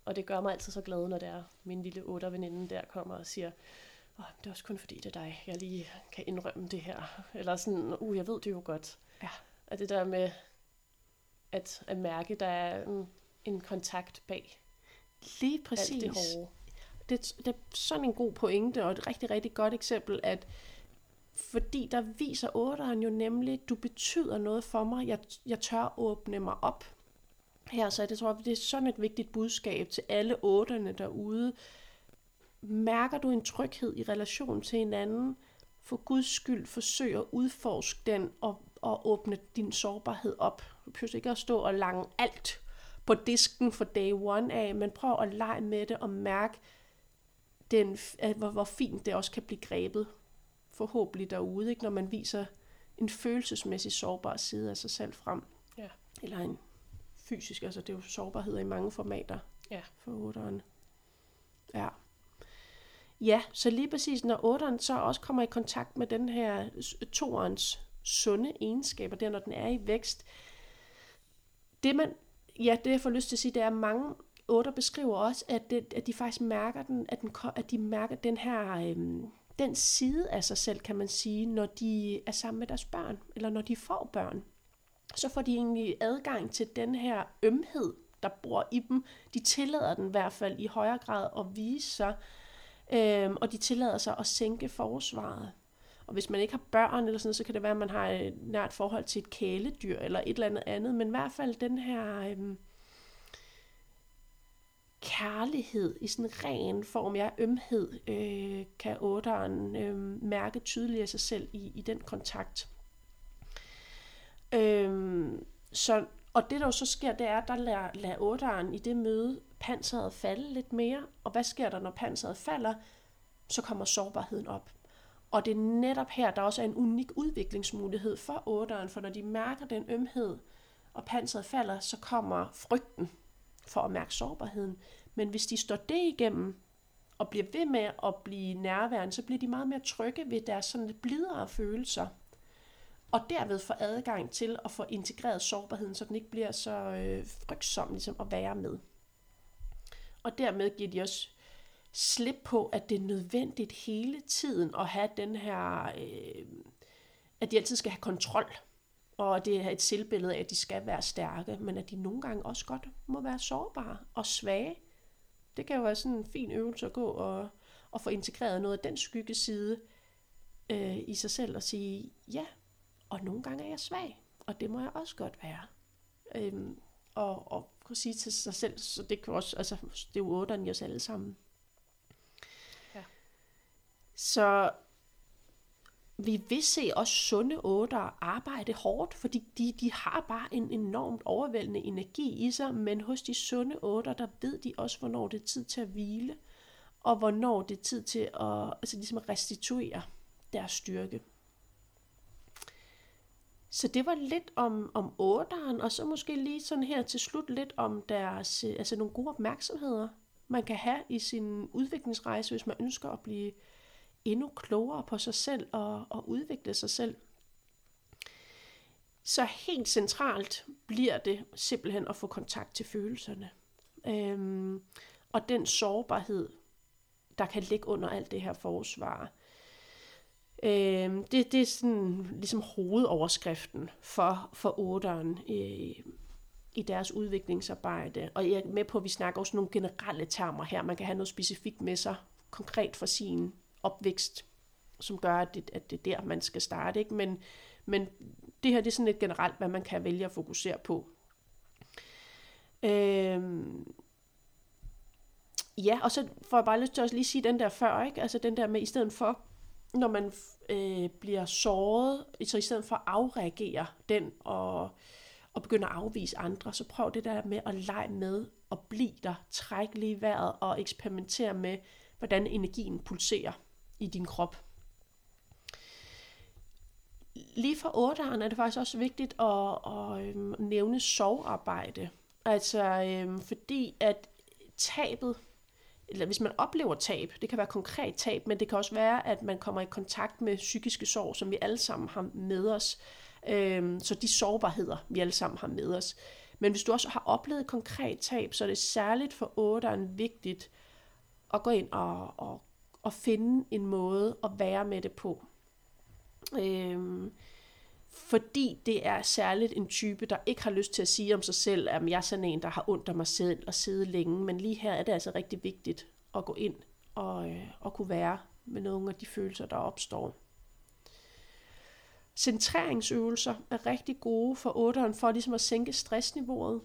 Og det gør mig altid så glad, når det er min lille otter veninde der kommer og siger, oh, det er også kun fordi, det er dig, jeg lige kan indrømme det her. Eller sådan, uh, jeg ved det jo godt. Ja. Og det der med at, at mærke, der er en, en kontakt bag. Lige præcis. Alt det hårde det, det er sådan en god pointe, og et rigtig, rigtig godt eksempel, at fordi der viser otteren jo nemlig, du betyder noget for mig, jeg, jeg tør åbne mig op. Her, så det tror jeg, det er sådan et vigtigt budskab til alle otterne derude. Mærker du en tryghed i relation til hinanden, for Guds skyld forsøg at udforske den og, og åbne din sårbarhed op. Du behøver ikke at stå og lange alt på disken for day one af, men prøv at lege med det og mærke, den, hvor, hvor fint det også kan blive grebet forhåbentlig derude, ikke? når man viser en følelsesmæssig sårbar side af sig selv frem. Ja. Eller en fysisk, altså det er jo sårbarhed i mange formater Ja. for otteren. Ja. Ja, så lige præcis, når otteren så også kommer i kontakt med den her toerens sunde egenskaber, der når den er i vækst, det man, ja, det jeg får lyst til at sige, det er, at mange otter beskriver også, at, det, at de faktisk mærker den, at, den, at de mærker den her, øhm, den side af sig selv, kan man sige, når de er sammen med deres børn, eller når de får børn. Så får de egentlig adgang til den her ømhed, der bor i dem. De tillader den i hvert fald i højere grad at vise sig, øhm, og de tillader sig at sænke forsvaret. Og hvis man ikke har børn, eller sådan, så kan det være, at man har et nært forhold til et kæledyr, eller et eller andet andet. Men i hvert fald den her øhm, kærlighed i sådan en ren form, ja, ømhed, øh, kan otteren øh, mærke tydeligt af sig selv i, i den kontakt. Øhm, så, og det der jo så sker, det er, at der lader, lader otteren i det møde panseret falde lidt mere. Og hvad sker der, når panseret falder? Så kommer sårbarheden op. Og det er netop her, der også er en unik udviklingsmulighed for otteren, for når de mærker den ømhed, og panseret falder, så kommer frygten for at mærke sårbarheden. Men hvis de står det igennem, og bliver ved med at blive nærværende, så bliver de meget mere trygge ved deres sådan lidt blidere følelser. Og derved får adgang til at få integreret sårbarheden, så den ikke bliver så øh, frygtsom ligesom at være med. Og dermed giver de også slip på, at det er nødvendigt hele tiden at have den her, øh, at de altid skal have kontrol. Og det er et selvbillede af, at de skal være stærke, men at de nogle gange også godt må være sårbare og svage. Det kan jo være sådan en fin øvelse at gå og, og få integreret noget af den skyggeside øh, i sig selv og sige, ja, og nogle gange er jeg svag, og det må jeg også godt være. Øhm, og, og kunne sige til sig selv, så det kan også, altså, det er jo i os alle sammen. Så vi vil se også sunde otter arbejde hårdt, fordi de, de har bare en enormt overvældende energi i sig, men hos de sunde otter, der ved de også, hvornår det er tid til at hvile, og hvornår det er tid til at, altså ligesom at restituere deres styrke. Så det var lidt om, om otteren, og så måske lige sådan her til slut lidt om deres, altså nogle gode opmærksomheder, man kan have i sin udviklingsrejse, hvis man ønsker at blive endnu klogere på sig selv og, og udvikle sig selv. Så helt centralt bliver det simpelthen at få kontakt til følelserne. Øhm, og den sårbarhed, der kan ligge under alt det her forsvar. Øhm, det, det er sådan ligesom hovedoverskriften for, for otteren øh, i deres udviklingsarbejde. Og jeg er med på, at vi snakker også nogle generelle termer her. Man kan have noget specifikt med sig, konkret for sin opvækst, som gør, at det, at det er der, man skal starte. Ikke? Men, men det her det er sådan lidt generelt, hvad man kan vælge at fokusere på. Øhm, ja, og så får jeg bare lyst til at lige sige den der før, ikke? altså den der med, i stedet for, når man øh, bliver såret, så i stedet for at afreagere den og, og begynde at afvise andre, så prøv det der med at lege med og blive der, træk lige vejret og eksperimentere med, hvordan energien pulserer i din krop. Lige for 8'eren er det faktisk også vigtigt at, at, øhm, nævne sovarbejde. Altså øhm, fordi at tabet, eller hvis man oplever tab, det kan være konkret tab, men det kan også være, at man kommer i kontakt med psykiske sorg, som vi alle sammen har med os. Øhm, så de sårbarheder, vi alle sammen har med os. Men hvis du også har oplevet konkret tab, så er det særligt for 8'eren vigtigt at gå ind og, og, og finde en måde at være med det på. Øhm, fordi det er særligt en type, der ikke har lyst til at sige om sig selv, at jeg er sådan en, der har ondt af mig selv og sidde længe. Men lige her er det altså rigtig vigtigt at gå ind og, øh, og kunne være med nogle af de følelser, der opstår. Centreringsøvelser er rigtig gode for otteren for ligesom at sænke stressniveauet.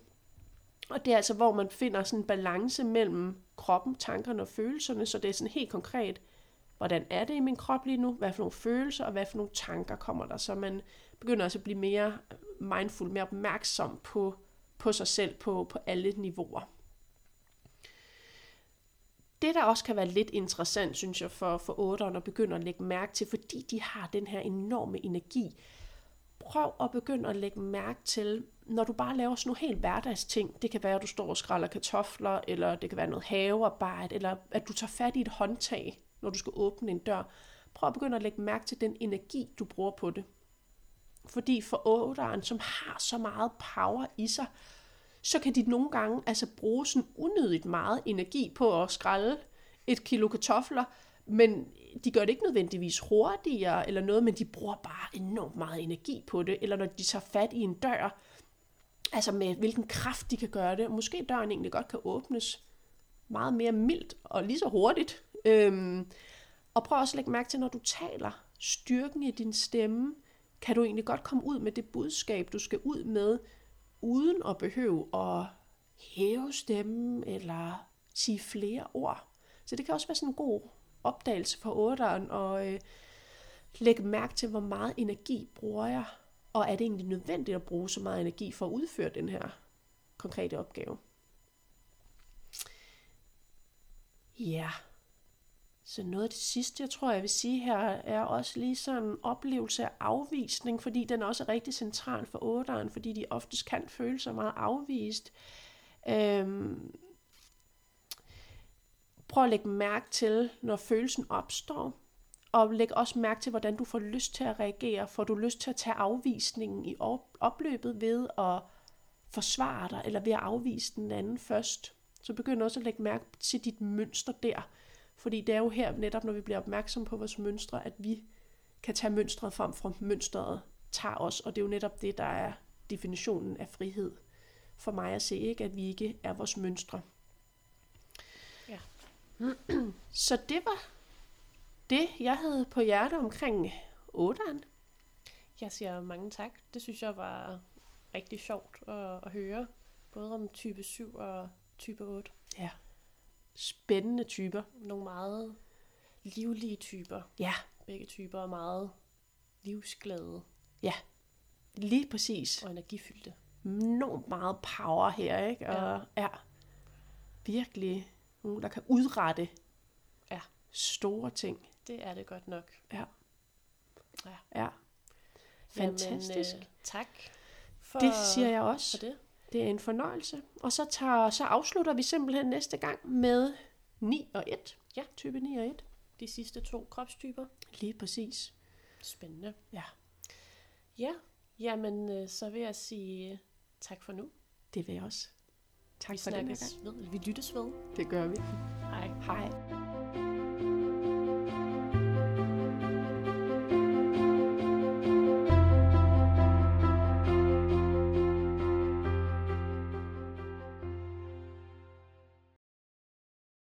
Og det er altså, hvor man finder sådan en balance mellem kroppen, tankerne og følelserne, så det er sådan helt konkret, hvordan er det i min krop lige nu, hvad for nogle følelser og hvad for nogle tanker kommer der, så man begynder også at blive mere mindful, mere opmærksom på, på sig selv på, på alle niveauer. det, der også kan være lidt interessant, synes jeg, for, for 8'erne at begynde at lægge mærke til, fordi de har den her enorme energi, prøv at begynde at lægge mærke til, når du bare laver sådan nogle helt hverdagsting, det kan være, at du står og skræller kartofler, eller det kan være noget havearbejde, eller at du tager fat i et håndtag, når du skal åbne en dør. Prøv at begynde at lægge mærke til den energi, du bruger på det. Fordi for otteren, som har så meget power i sig, så kan de nogle gange altså bruge sådan unødigt meget energi på at skrælle et kilo kartofler, men de gør det ikke nødvendigvis hurtigere eller noget, men de bruger bare enormt meget energi på det. Eller når de tager fat i en dør, altså med hvilken kraft de kan gøre det. Måske døren egentlig godt kan åbnes meget mere mildt og lige så hurtigt. Øhm, og prøv også at lægge mærke til, når du taler, styrken i din stemme, kan du egentlig godt komme ud med det budskab, du skal ud med, uden at behøve at hæve stemmen eller sige flere ord. Så det kan også være sådan en god opdagelse for otteren og øh, lægge mærke til, hvor meget energi bruger jeg, og er det egentlig nødvendigt at bruge så meget energi for at udføre den her konkrete opgave. Ja, så noget af det sidste, jeg tror, jeg vil sige her, er også lige sådan en oplevelse af afvisning, fordi den også er rigtig central for otteren, fordi de oftest kan føle sig meget afvist. Øhm, prøv at lægge mærke til, når følelsen opstår, og læg også mærke til, hvordan du får lyst til at reagere. Får du lyst til at tage afvisningen i opløbet ved at forsvare dig, eller ved at afvise den anden først. Så begynd også at lægge mærke til dit mønster der. Fordi det er jo her netop, når vi bliver opmærksom på vores mønstre, at vi kan tage mønstret frem fra mønstret tager os. Og det er jo netop det, der er definitionen af frihed for mig at se, ikke? at vi ikke er vores mønstre. Så det var det, jeg havde på hjerte omkring 8'eren. Jeg siger mange tak. Det synes jeg var rigtig sjovt at, at høre. Både om type 7 og type 8. Ja. Spændende typer. Nogle meget livlige typer. Ja. Begge typer er meget livsglade. Ja, lige præcis. Og energifyldte. Enormt meget power her, ikke? Og ja, ja virkelig nogen, der kan udrette ja. store ting. Det er det godt nok. Ja. Ja. ja. Fantastisk. Jamen, øh, tak. For, det siger jeg også. For det. Det er en fornøjelse. Og så, tager, så afslutter vi simpelthen næste gang med 9 og 1. Ja. Type 9 og 1. De sidste to kropstyper. Lige præcis. Spændende. Ja. Ja, jamen øh, så vil jeg sige tak for nu. Det vil jeg også. Tak vi for den her gang. Ved, vi lyttes ved. Det gør vi. Hej. Hej.